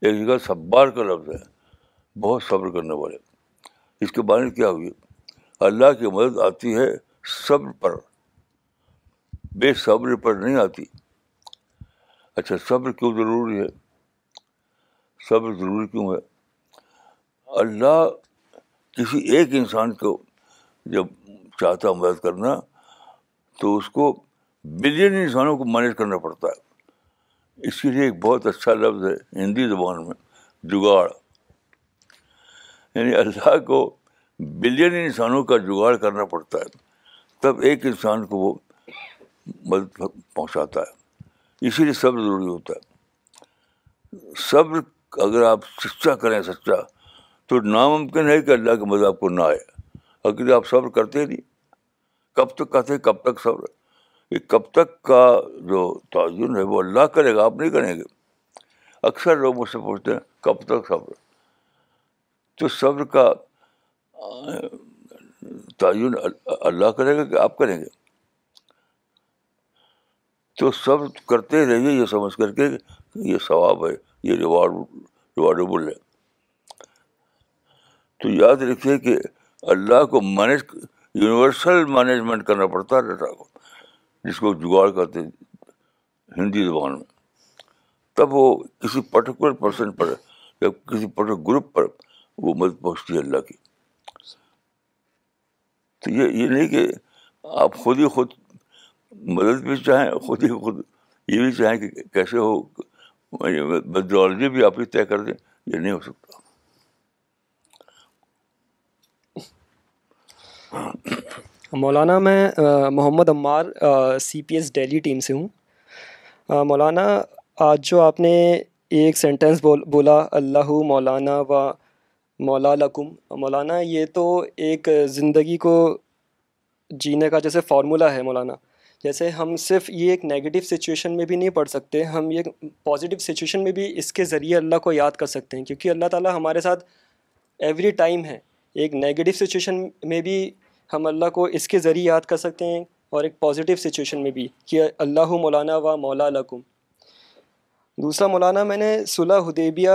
ایک جگہ صبار کا لفظ ہے، بہت صبر کرنے والے۔ اس کے بارے میں کیا ہوئی؟ اللہ کی مدد آتی ہے صبر پر۔ بے صبر پر نہیں آتی۔ اچھا صبر کیوں ضروری ہے؟ صبر ضروری کیوں ہے؟ اللہ کسی ایک انسان کو جب چاہتا مدد کرنا، تو اس کو بلین انسانوں کو مینیج کرنا پڑتا ہے۔ اس کے لیے ایک بہت اچھا لفظ ہے ہندی زبان میں، جگاڑ۔ یعنی اللہ کو بلین انسانوں کا جگاڑ کرنا پڑتا ہے، تب ایک انسان کو وہ مدد پہنچاتا ہے۔ اسی لیے صبر ضروری ہوتا ہے۔ صبر اگر آپ سچا کریں سچا، تو ناممکن ہے کہ اللہ کی مدد آپ کو نہ آئے۔ اگر آپ صبر کرتے نہیں۔ کب تک کہتے کب تک صبر؟ یہ کب تک کا جو تعین ہے وہ اللہ کرے گا، آپ نہیں کریں گے۔ اکثر لوگ مجھ سے پوچھتے ہیں کب تک صبر؟ تو صبر کا، تعین اللہ کرے گا کہ آپ کریں گے؟ تو صبر کرتے رہیے یہ سمجھ کر کے یہ ثواب ہے۔ یہ ریوارڈ ریوارڈیبل ہے تو یاد رکھیے کہ اللہ کو مینج یونیورسل مینجمنٹ کرنا پڑتا ہے ڈیٹا کو، جس کو جگاڑ کرتے ہندی زبان میں۔ تب وہ کسی پرٹیکولر پرسن پر، یا کسی پرٹیکولر گروپ پر وہ مدد پہنچتی ہے اللہ کی۔ تو یہ یہ نہیں کہ آپ خود ہی خود مدد بھی چاہیں، خود ہی خود یہ بھی چاہیں کہ کیسے ہو میتھڈالوجی بھی آپ ہی طے کر دیں، یہ نہیں ہو سکتا۔ مولانا، میں Muhammad Ammar C P S Delhi team سے ہوں۔ مولانا، آج جو آپ نے ایک سینٹینس بول، بولا، اللہ مولانا و مولا لکم۔ مولانا، یہ تو ایک زندگی کو جینے کا جیسے فارمولہ ہے مولانا۔ جیسے ہم صرف یہ ایک نیگیٹو سچویشن میں بھی نہیں پڑھ سکتے، ہم یہ پازیٹیو سچویشن میں بھی اس کے ذریعے اللہ کو یاد کر سکتے ہیں، کیونکہ اللہ تعالیٰ ہمارے ساتھ ایوری ٹائم ہے۔ ایک نیگیٹو سچویشن میں بھی ہم اللہ کو اس کے ذریعے یاد کر سکتے ہیں اور ایک پازیٹیو سچویشن میں بھی کہ اللہ مولانا و مولا لکم۔ دوسرا، مولانا، میں نے صلح حدیبیہ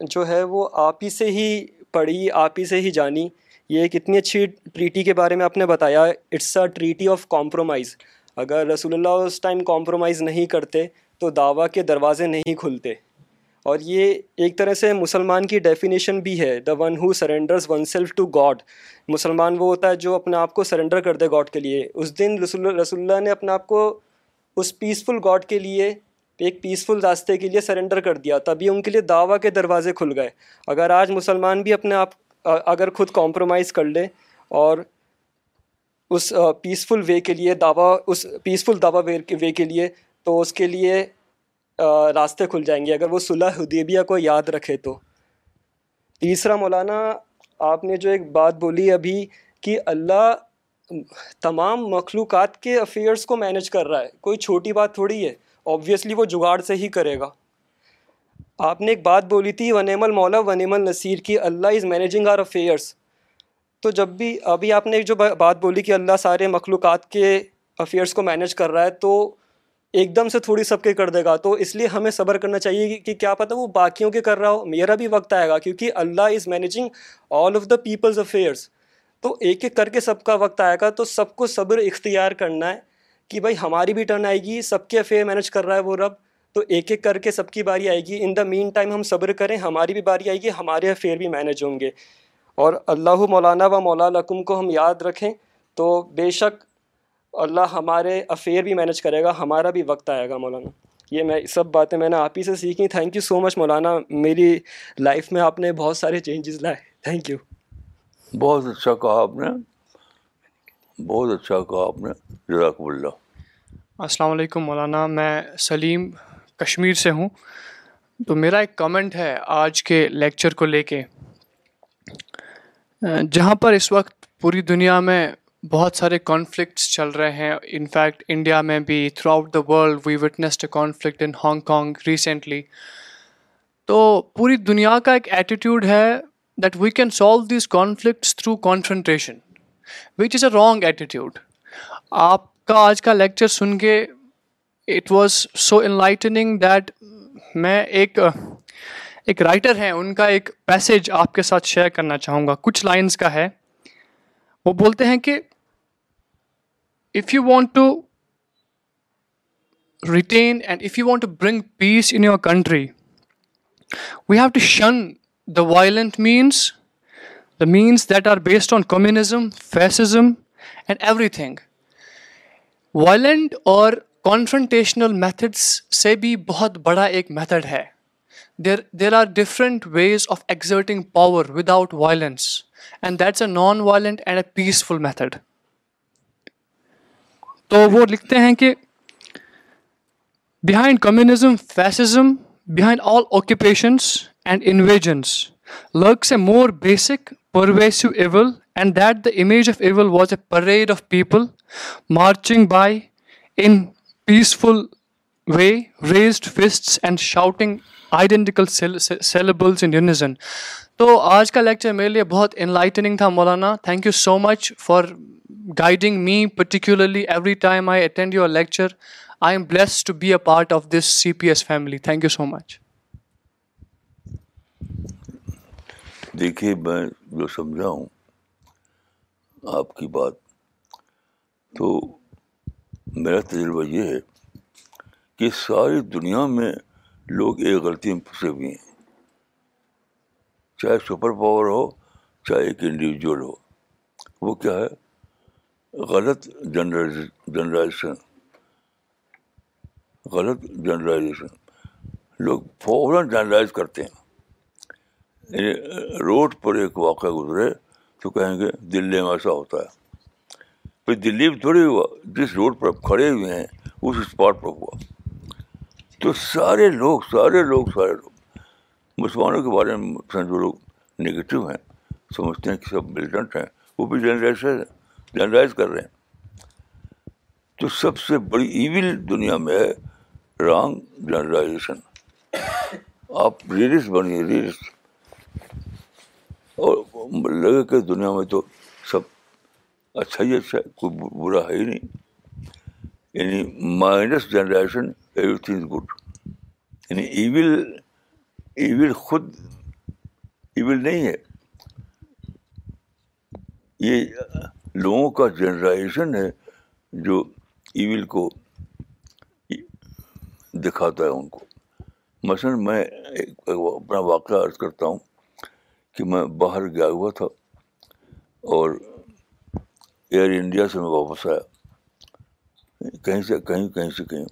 جو ہے وہ آپ ہی سے ہی پڑھی، آپ ہی سے ہی جانی۔ یہ ایک اتنی اچھی ٹریٹی کے بارے میں آپ نے بتایا it's a treaty of compromise اگر رسول اللہ اس ٹائم کمپرومائز نہیں کرتے، تو دعویٰ کے دروازے نہیں کھلتے۔ اور یہ ایک طرح سے مسلمان کی ڈیفینیشن بھی ہے the one who surrenders oneself to god مسلمان وہ ہوتا ہے جو اپنے آپ کو سرنڈر کر دے گاڈ کے لیے۔ اس دن رسول رسول اللہ نے اپنے آپ کو اس پیسفل گاڈ کے لیے، ایک پیسفل راستے کے لیے سرنڈر کر دیا۔ تبھی ان کے لیے دعویٰ کے دروازے کھل گئے۔ اگر آج مسلمان بھی اپنے آپ، اگر خود کمپرومائز کر لے اور اس پیسفل وے کے لیے دعویٰ، اس پیسفل دعویٰ وے کے لیے تو اس کے لیے راستے کھل جائیں گے۔ اگر وہ صلح حدیبیہ کو یاد رکھے تو۔ تیسرا مولانا، آپ نے جو ایک بات بولی ابھی کہ اللہ تمام مخلوقات کے افیئرس کو مینج کر رہا ہے۔ کوئی چھوٹی بات تھوڑی ہے آبویسلی وہ جگاڑ سے ہی کرے گا۔ آپ نے ایک بات بولی تھی ونیم المولا ونیم النصیر کی اللہ از مینیجنگ آر افیئرس تو جب بھی ابھی آپ نے جو بات بولی کہ اللہ سارے مخلوقات کے افیئرس کو مینیج کر رہا ہے، تو ایک دم سے تھوڑی سب کے کر دے گا۔ تو اس لیے ہمیں صبر کرنا چاہیے کہ کیا پتہ وہ باقیوں کے کر رہا ہو۔ میرا بھی وقت آئے گا کیونکہ اللہ is managing all of the peoples affairs تو ایک ایک کر کے سب کا وقت آئے گا تو سب کو صبر اختیار کرنا ہے کہ بھائی ہماری بھی ٹرن آئے گی، سب کے افیئر مینیج کر رہا ہے وہ رب۔ تو ایک ایک کر کے سب کی باری آئے گی۔ ان دا مین ٹائم ہم صبر کریں، ہماری بھی باری آئے گی، ہمارے افیئر بھی مینیج ہوں گے۔ اور اللہ مولانا و مولا لکم کو ہم یاد رکھیں تو بے شک اللہ ہمارے افیئر بھی مینیج کرے گا ہمارا بھی وقت آئے گا مولانا۔ یہ میں سب باتیں میں نے آپ ہی سے سیکھی تھینک یو سو مچ مولانا۔ میری لائف میں آپ نے بہت سارے چینجز لائے۔ تھینک یو بہت اچھا کہا آپ نے۔ بہت اچھا کہا آپ نے۔ جزاک اللہ۔ السلام علیکم مولانا۔ میں سلیم کشمیر سے ہوں۔ تو میرا ایک کمنٹ ہے آج کے لیکچر کو لے کے۔ جہاں پر اس وقت پوری دنیا میں بہت سارے کانفلکٹس چل رہے ہیں. انفیکٹ انڈیا میں بھی throughout the world we witnessed a conflict in Hong Kong recently تو پوری دنیا کا ایک ایٹیٹیوڈ ہے that we can solve these conflicts through confrontation which is a wrong attitude آپ کا آج کا لیکچر سن کے it was so enlightening that میں ایک ایک رائٹر ہیں، ان کا ایک پیسج آپ کے ساتھ شیئر کرنا چاہوں گا۔ کچھ لائنس کا ہے۔ وہ بولتے ہیں کہ if you want to retain and if you want to bring peace in your country we have to shun the violent means the means that are based on communism fascism and everything violent اور confrontational methods سے بھی بہت بڑا ایک method ہے۔ There there are different ways of exerting power without violence and that's a non violent and a peaceful method تو وہ لکھتے ہیں کہ behind communism fascism behind all occupations and invasions lurks a more basic pervasive evil and that the image of evil was a parade of people marching by in peaceful way raised fists and shouting identical syllables in unison تو آج کا lecture میرے لیے بہت enlightening تھا مولانا. Thank you so much for guiding me particularly every time I attend your lecture I am blessed to be a part of this C P S family thank you so much دیکھیے، میں جو سمجھا ہوں آپ کی بات، تو میرا تجربہ یہ ہے کہ ساری دنیا میں لوگ ایک غلطی میں پھنسے ہوئے ہیں۔ چاہے سپر پاور ہو، چاہے ایک انڈیویجول ہو۔ وہ کیا ہے؟ غلط جنرلائزیشن غلط جنرلائزیشن لوگ فوراً جنرلائز کرتے ہیں۔ یعنی روڈ پر ایک واقعہ گزرے تو کہیں گے دلی میں ایسا ہوتا ہے۔ پھر دلی میں تھوڑی ہوا، جس روڈ پر کھڑے ہوئے ہیں اس اسپاٹ پر ہوا۔ تو سارے لوگ سارے لوگ سارے لوگ مسلمانوں کے بارے میں جو لوگ نگیٹو ہیں، سمجھتے ہیں کہ سب ملیٹنٹ ہیں، وہ بھی جنرلائز جنرلائز کر رہے ہیں۔ تو سب سے بڑی ایون دنیا میں ہے رانگ جنرلائزیشن آپ ریلس بنیے ریلس اور لگے کہ دنیا میں تو سب اچھا ہی اچھا ہے، کوئی برا ہے ہی نہیں۔ یعنی minus generation everything is good یعنی ایول ایول خود ایول نہیں ہے یہ لوگوں کا جنرائزیشن ہے جو ایول کو دکھاتا ہے ان کو مثلاً میں اپنا واقعہ عرض کرتا ہوں کہ میں باہر گیا ہوا تھا اور ایئر انڈیا سے میں واپس آیا کہیں سے کہیں کہیں سے کہیں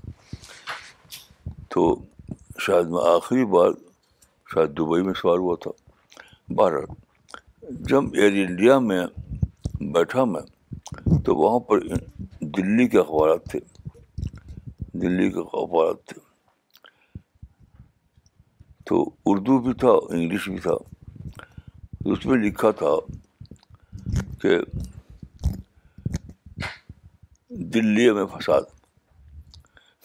تو شاید میں آخری بار شاید دبئی میں سوار ہوا تھا۔ بارہ جب ایئر انڈیا میں بیٹھا میں، تو وہاں پر دلی کے اخبارات تھے۔ دلی کے اخبارات تھے۔ تو اردو بھی تھا، انگلش بھی تھا۔ اس میں لکھا تھا کہ دلی میں فساد۔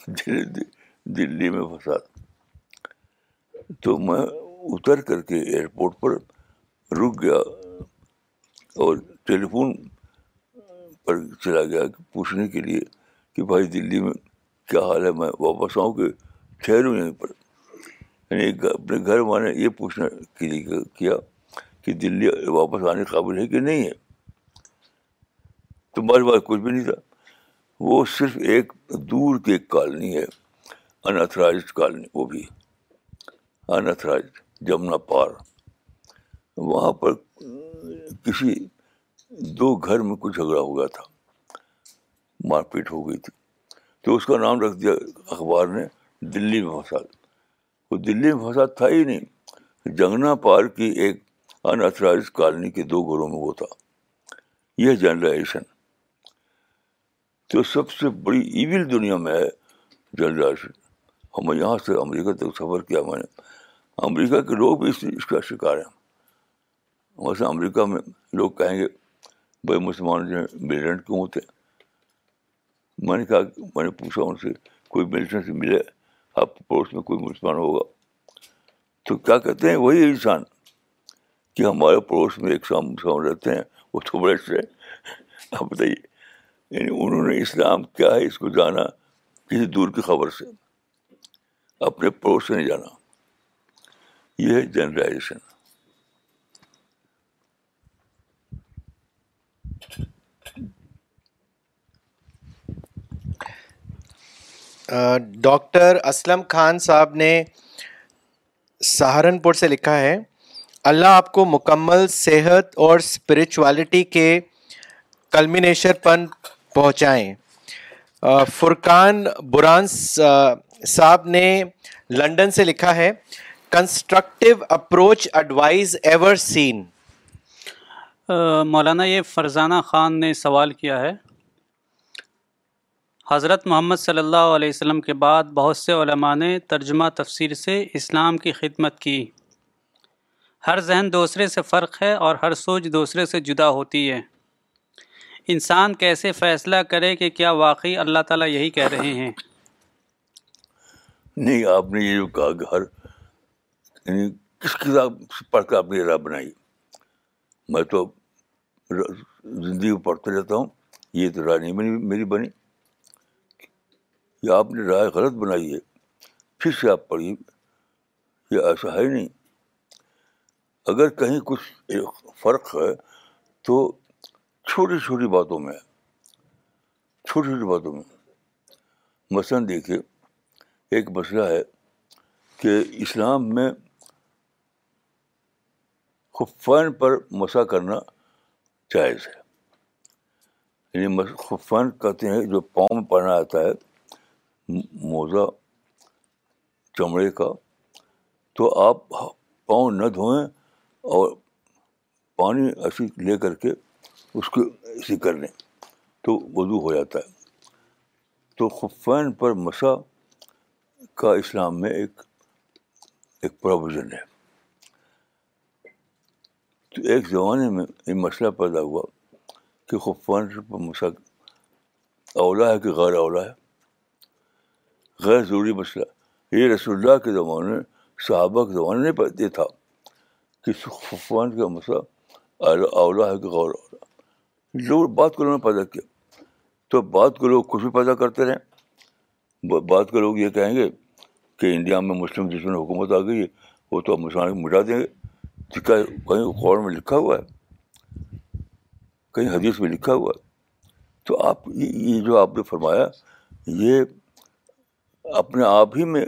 دلی دلی میں فساد۔ تو میں اتر کر کے ایئرپورٹ پر رک گیا اور ٹیلی فون پر چلا گیا پوچھنے کے لیے کہ بھائی دلی میں کیا حال ہے؟ میں واپس آؤں کہ ٹھہروں یہیں پر۔ یعنی اپنے گھر والے یہ پوچھنے کے لیے کیا کہ دلی واپس آنے قابل ہے کہ نہیں ہے؟ تمہارے پاس کچھ بھی نہیں تھا۔ وہ صرف ایک دور کی ایک کالنی ہے۔ انتھرائزڈ کالنی، وہ بھی۔ انتھرائز جمنا پار۔ وہاں پر کسی، دو گھر میں کچھ جھگڑا ہو گیا تھا۔ مار پیٹ ہو گئی تھی۔ تو اس کا نام رکھ دیا اخبار نے، دلی میں فساد۔ وہ دلی میں فساد تھا ہی نہیں۔ جنگنا پار کی ایک انتھرائز کالونی کے دو گھروں میں وہ تھا۔ یہ جنرلائزیشن تو سب سے بڑی ایون دنیا میں ہے جنرلائزیشن ہم یہاں سے امریکہ تک سفر کیا میں نے۔ امریکہ کے لوگ بھی اس اس کا شکار ہیں۔ ویسے امریکہ میں لوگ کہیں گے، بھائی مسلمان جو ہیں ملیٹنٹ کیوں ہوتے ہیں؟ میں نے کہا، میں نے پوچھا ان سے، کوئی ملیٹنٹ سے ملے؟ آپ پڑوس میں کوئی مسلمان ہوگا؟ تو کیا کہتے ہیں؟ وہی انسان کہ ہمارے پڑوس میں ایک شام مسلمان رہتے ہیں، وہ تو بڑے سے آپ بتائیے یعنی انہوں نے اسلام کیا ہے، اس کو جانا کسی دور کی خبر سے؟ اپنے پڑوس سے نہیں جانا۔ یہ ہے جنرلائزیشن ڈاکٹر اسلم خان صاحب نے سہارنپور سے لکھا ہے، اللہ آپ کو مکمل صحت اور اسپرچوالٹی کے کلمینیشن پر پہنچائیں۔ فرقان بران صاحب نے لنڈن سے لکھا ہے constructive approach advice ever seen مولانا، یہ فرزانہ خان نے سوال کیا ہے۔ حضرت محمد صلی اللہ علیہ وسلم کے بعد بہت سے علماء نے ترجمہ تفسیر سے اسلام کی خدمت کی۔ ہر ذہن دوسرے سے فرق ہے اور ہر سوچ دوسرے سے جدا ہوتی ہے۔ انسان کیسے فیصلہ کرے کہ کیا واقعی اللہ تعالیٰ یہی کہہ رہے ہیں؟ نہیں، آپ نے یہ جو کہا کہ ہر یعنی کس کتاب پڑھ کر آپ نے راہ بنائی؟ میں تو زندگی پڑھتے رہتا ہوں، یہ تو رائے نہیں بنی، میری بنی۔ یا آپ نے رائے غلط بنائی ہے، پھر سے آپ پڑھیے، یہ ایسا ہے نہیں۔ اگر کہیں کچھ فرق ہے، تو چھوٹی چھوٹی باتوں میں، چھوٹی چھوٹی باتوں میں مثلاً دیکھیے، ایک مسئلہ ہے کہ اسلام میں خفان پر مسا کرنا جائز ہے۔ یعنی خفان کہتے ہیں جو پاؤں میں پڑھنا آتا ہے موزہ، چمڑے کا، تو آپ پاؤں نہ دھوئیں اور پانی ایسی لے کر کے اس کو ایسی کر لیں۔ تو وضو ہو جاتا ہے۔ تو خفین پر مسا کا اسلام میں ایک ایک پروویژن ہے۔ تو ایک زمانے میں یہ مسئلہ پیدا ہوا کہ خفان پر مسا اولا ہے کہ غیر اولا ہے۔ غیر ضروری مسئلہ۔ یہ رسول اللہ کے زمانے، صحابہ کے زمانے میں یہ تھا کہ خفان کا مسئلہ اولا ہے کہ غور اولا لوگ بات کو لوگوں نے پیدا کیا۔ تو بات کو لوگ کچھ بھی پیدا کرتے رہیں بات کو لوگ یہ کہیں گے کہ انڈیا میں مسلم دشمن حکومت آ گئی ہے، وہ تو مسلمان مٹا دیں گے۔ کہیں قور میں لکھا ہوا ہے، کہیں حدیث میں لکھا ہوا ہے۔ تو آپ یہ جو آپ نے فرمایا، یہ اپنے آپ ہی میں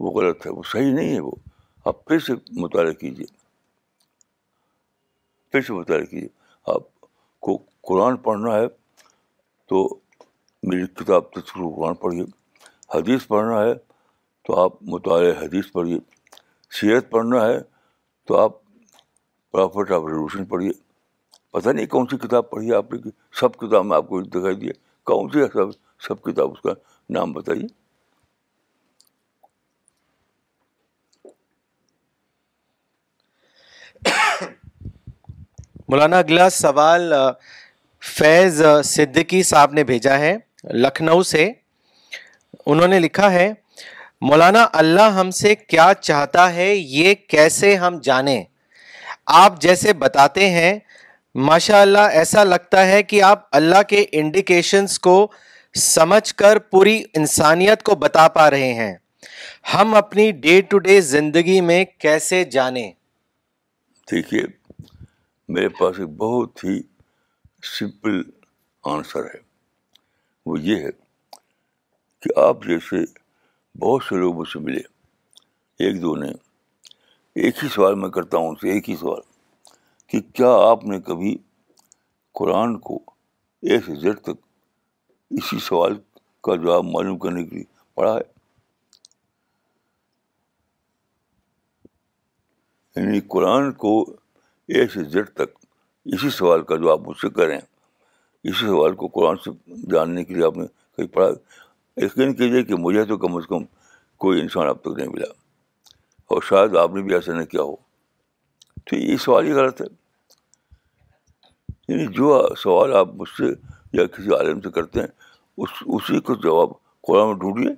وہ غلط ہے، وہ صحیح نہیں ہے وہ۔ آپ پھر سے مطالعہ کیجیے۔ پھر سے مطالعہ کیجیے۔ قرآن پڑھنا ہے تو میری کتاب تذکر قرآن پڑھیے۔ حدیث پڑھنا ہے تو آپ مطالعہ حدیث پڑھیے۔ سیرت پڑھنا ہے تو آپ پرافٹ آف ریولیوشن پڑھیے۔ پتہ نہیں کون سی کتاب پڑھی آپ نے سب کتاب میں آپ کو دکھائی دیے کون سی سب سب کتاب اس کا نام بتائیے؟ مولانا، اگلا سوال فیض صدیقی صاحب نے بھیجا ہے لکھنؤ سے۔ انہوں نے لکھا ہے، مولانا اللہ ہم سے کیا چاہتا ہے یہ کیسے ہم جانیں۔ آپ جیسے بتاتے ہیں ماشاء اللہ ایسا لگتا ہے کہ آپ اللہ کے انڈیکیشنز کو سمجھ کر پوری انسانیت کو بتا پا رہے ہیں۔ ہم اپنی ڈے ٹو ڈے زندگی میں کیسے جانیں۔ دیکھیے، میرے پاس ایک بہت ہی سمپل آنسر ہے۔ وہ یہ ہے کہ آپ جیسے بہت سے لوگ مجھ سے ملے، ایک دو نے ایک ہی سوال میں کرتا ہوں ان سے ایک ہی سوال، کہ کیا آپ نے کبھی قرآن کو ایک سے زر تک اسی سوال کا جواب معلوم کرنے کے لیے پڑھا ہے؟ یعنی قرآن کو اے سے زیڈ تک اسی سوال کا جو آپ مجھ سے کریں، اسی سوال کو قرآن سے جاننے کے لیے آپ نے کہیں پڑھا، یقین کیجیے کہ مجھے تو کم از کم کوئی انسان اب تک نہیں ملا۔ اور شاید آپ نے بھی ایسا نہیں کیا ہو۔ تو یہ سوال ہی غلط ہے۔ یعنی جو سوال آپ مجھ سے یا کسی عالم سے کرتے ہیں، اس، اسی کو جواب قرآن میں ڈھونڈیے۔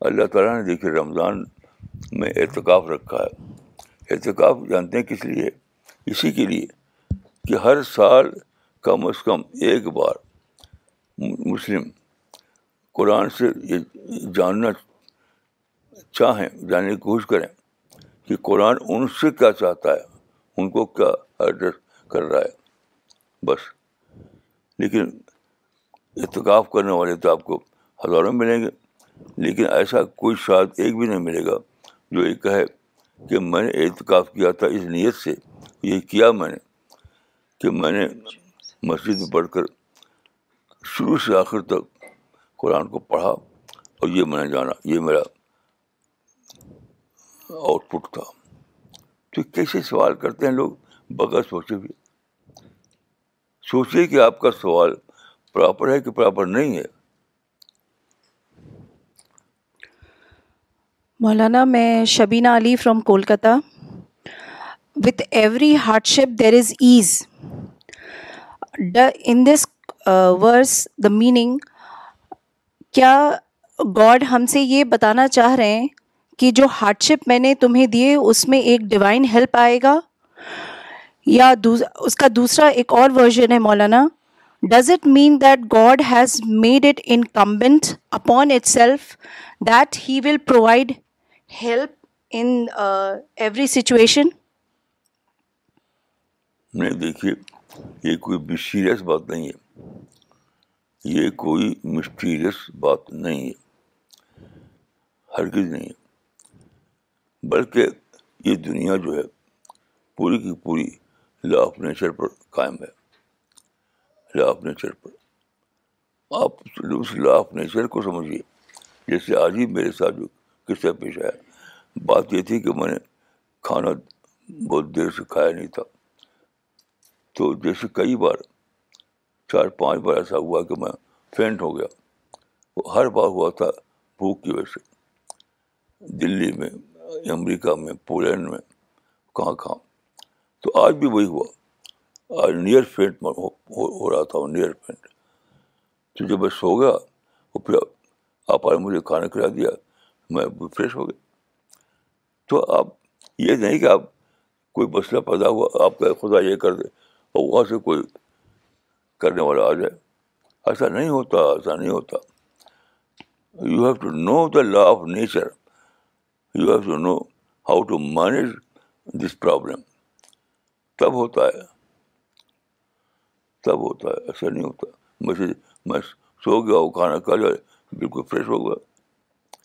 اللہ تعالیٰ نے دیکھیے رمضان میں اعتکاف رکھا ہے۔ اعتکاف جانتے ہیں کس لیے؟ اسی کے لیے۔ کہ ہر سال کم از کم ایک بار مسلم قرآن سے یہ جاننا چاہیں، جاننے کی کوشش کریں کہ قرآن ان سے کیا چاہتا ہے، ان کو کیا ایڈریس کر رہا ہے۔ بس۔ لیکن اتکاف کرنے والے تو آپ کو ہزاروں ملیں گے۔ لیکن ایسا کوئی شاید ایک بھی نہیں ملے گا جو یہ کہے کہ میں نے اعتکاف کیا تھا، اس نیت سے یہ کیا میں نے۔ کہ میں نے مسجد میں پڑھ کر شروع سے آخر تک قرآن کو پڑھا اور یہ میں نے جانا، یہ میرا آؤٹ پٹ تھا۔ تو کیسے سوال کرتے ہیں لوگ؟ بغیر سوچے بھی۔ سوچیے کہ آپ کا سوال پراپر ہے کہ پراپر نہیں ہے۔ مولانا، میں Shabina Ali from Kolkata. With every hardship there is ease in this verse the meaning کیا گاڈ ہم سے یہ بتانا چاہ رہے ہیں کہ جو ہارڈ شپ میں نے تمہیں دیے، اس میں ایک ڈیوائن ہیلپ آئے گا؟ یا اس کا دوسرا ایک اور ورژن ہے مولانا does it mean that god has made it incumbent upon itself that he will provide help in every situation نہیں، دیکھیے یہ کوئی مسٹیریس بات نہیں ہے۔ یہ کوئی مسٹیریس بات نہیں ہے۔ ہرگز نہیں ہے۔ بلکہ یہ دنیا جو ہے، پوری کی پوری لا آف نیچر پر قائم ہے۔ لا آف نیچر پر۔ آپ اس لا آف نیچر کو سمجھیے۔ جیسے آج ہی میرے ساتھ جو قصہ پیش آیا۔ بات یہ تھی کہ میں نے کھانا بہت دیر سے کھایا نہیں تھا۔ تو جیسے کئی بار چار پانچ بار ایسا ہوا کہ میں فینٹ ہو گیا۔ وہ ہر بار ہوا تھا بھوک کی وجہ سے۔ دلی میں، امریکہ میں، پولینڈ میں، کہاں کہاں۔ تو آج بھی وہی ہوا۔ آج نیئر فینٹ ہو رہا تھا وہ نیئر فینٹ۔ تو جب میں سو گیا، وہ پھر آپ نے مجھے کھانا کھلا دیا، میں فریش ہو گیا۔ تو آپ یہ نہیں کہ آپ کوئی مسئلہ پیدا ہوا، آپ کا خدا یہ کر دے۔ اور وہاں سے کوئی کرنے والا آ جائے۔ ایسا نہیں ہوتا، ایسا نہیں ہوتا۔ You have to know the law of nature you have to know how to manage this problem تب ہوتا ہے۔ تب ہوتا ہے، ایسا نہیں ہوتا۔ میں میں سو گیا وہ کھانا کھا جائے، بالکل فریش ہو گیا۔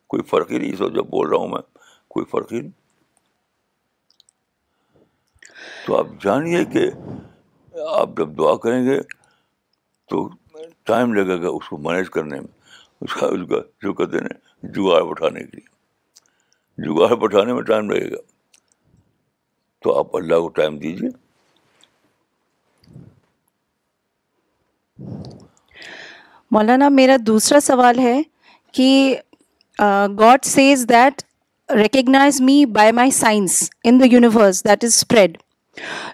کوئی فرق ہی نہیں سو جب بول رہا ہوں میں، کوئی فرق ہی نہیں۔ تو آپ جانیے کہ آپ جب دعا کریں گے تو ٹائم لگے گا اس کو مینیج کرنے میں اس کا اس کا جو کہتے ہیں جگاڑ اٹھانے کے لیے۔ جگاڑ بٹھانے میں ٹائم لگے گا۔ تو آپ اللہ کو ٹائم دیجیے۔ مولانا میرا دوسرا سوال ہے کہ God says that recognise me by my science in the universe that is spread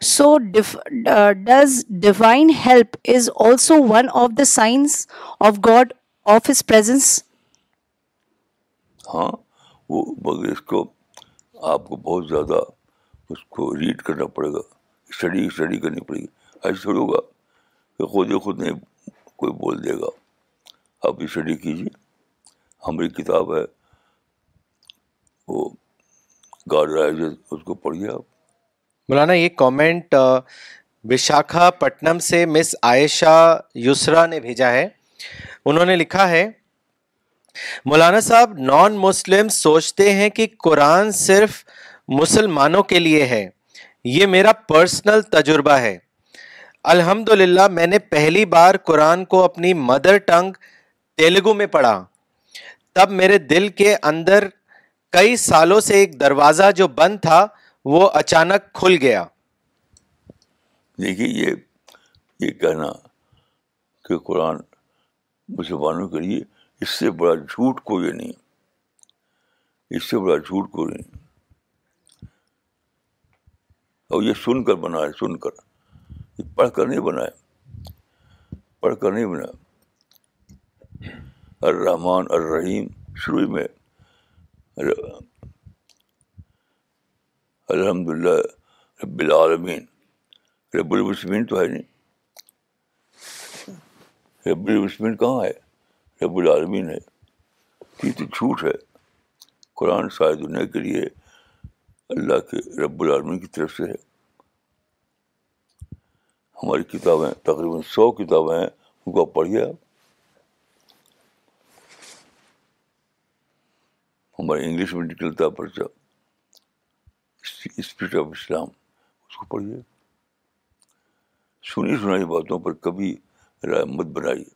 so does divine help is also one of the science of God of his presence ہاں وہ مگر اس کو آپ کو بہت زیادہ اس کو ریڈ کرنا پڑے گا اسٹڈی اسٹڈی کرنی پڑے گی۔ ایسے تھوڑی ہوگا کہ خود ہی خود نہیں کوئی بول دے گا۔ آپ اسٹڈی کیجیے۔ ہماری کتاب ہے، وہ گاڈ رائز اس کو پڑھیے آپ۔ مولانا، یہ کامنٹ وشاکھا پٹنم سے مس عائشہ یسرا نے بھیجا ہے۔ انہوں نے لکھا ہے، مولانا صاحب نان مسلم سوچتے ہیں کہ قرآن صرف مسلمانوں کے لیے ہے۔ یہ میرا پرسنل تجربہ ہے۔ الحمد للہ میں نے پہلی بار قرآن کو اپنی مدر ٹنگ تیلگو میں پڑھا۔ تب میرے دل کے اندر کئی سالوں سے ایک دروازہ جو بند تھا وہ اچانک کھل گیا۔ دیکھیے، یہ یہ کہنا کہ قرآن مسلمانوں کے لیے اس سے بڑا جھوٹ کوئی نہیں۔ اس سے بڑا جھوٹ کوئی نہیں۔ اور یہ سن کر بنا ہے سن کر۔ یہ پڑھ کر نہیں بنا ہے پڑھ کر نہیں بنا الرحمن الرحیم، شروع میں۔ الحمد للہ رب العالمین۔ رب المسمین تو ہے نہیں۔ رب المسمین کہاں ہے؟ رب العالمین ہے۔ یہ تو جھوٹ ہے۔ قرآن شاید دنیا کے لیے اللہ کے رب العالمین کی طرف سے ہے۔ ہماری کتابیں تقریباً سو کتابیں ہیں۔ ان کو آپ پڑھیے آپ۔ ہمارے انگلش میں نکلتا ہے پرچہ۔ اسپرٹ آف اسلام اس کو پڑھیے سنی سنائی باتوں پر کبھی رائے مت بنائیے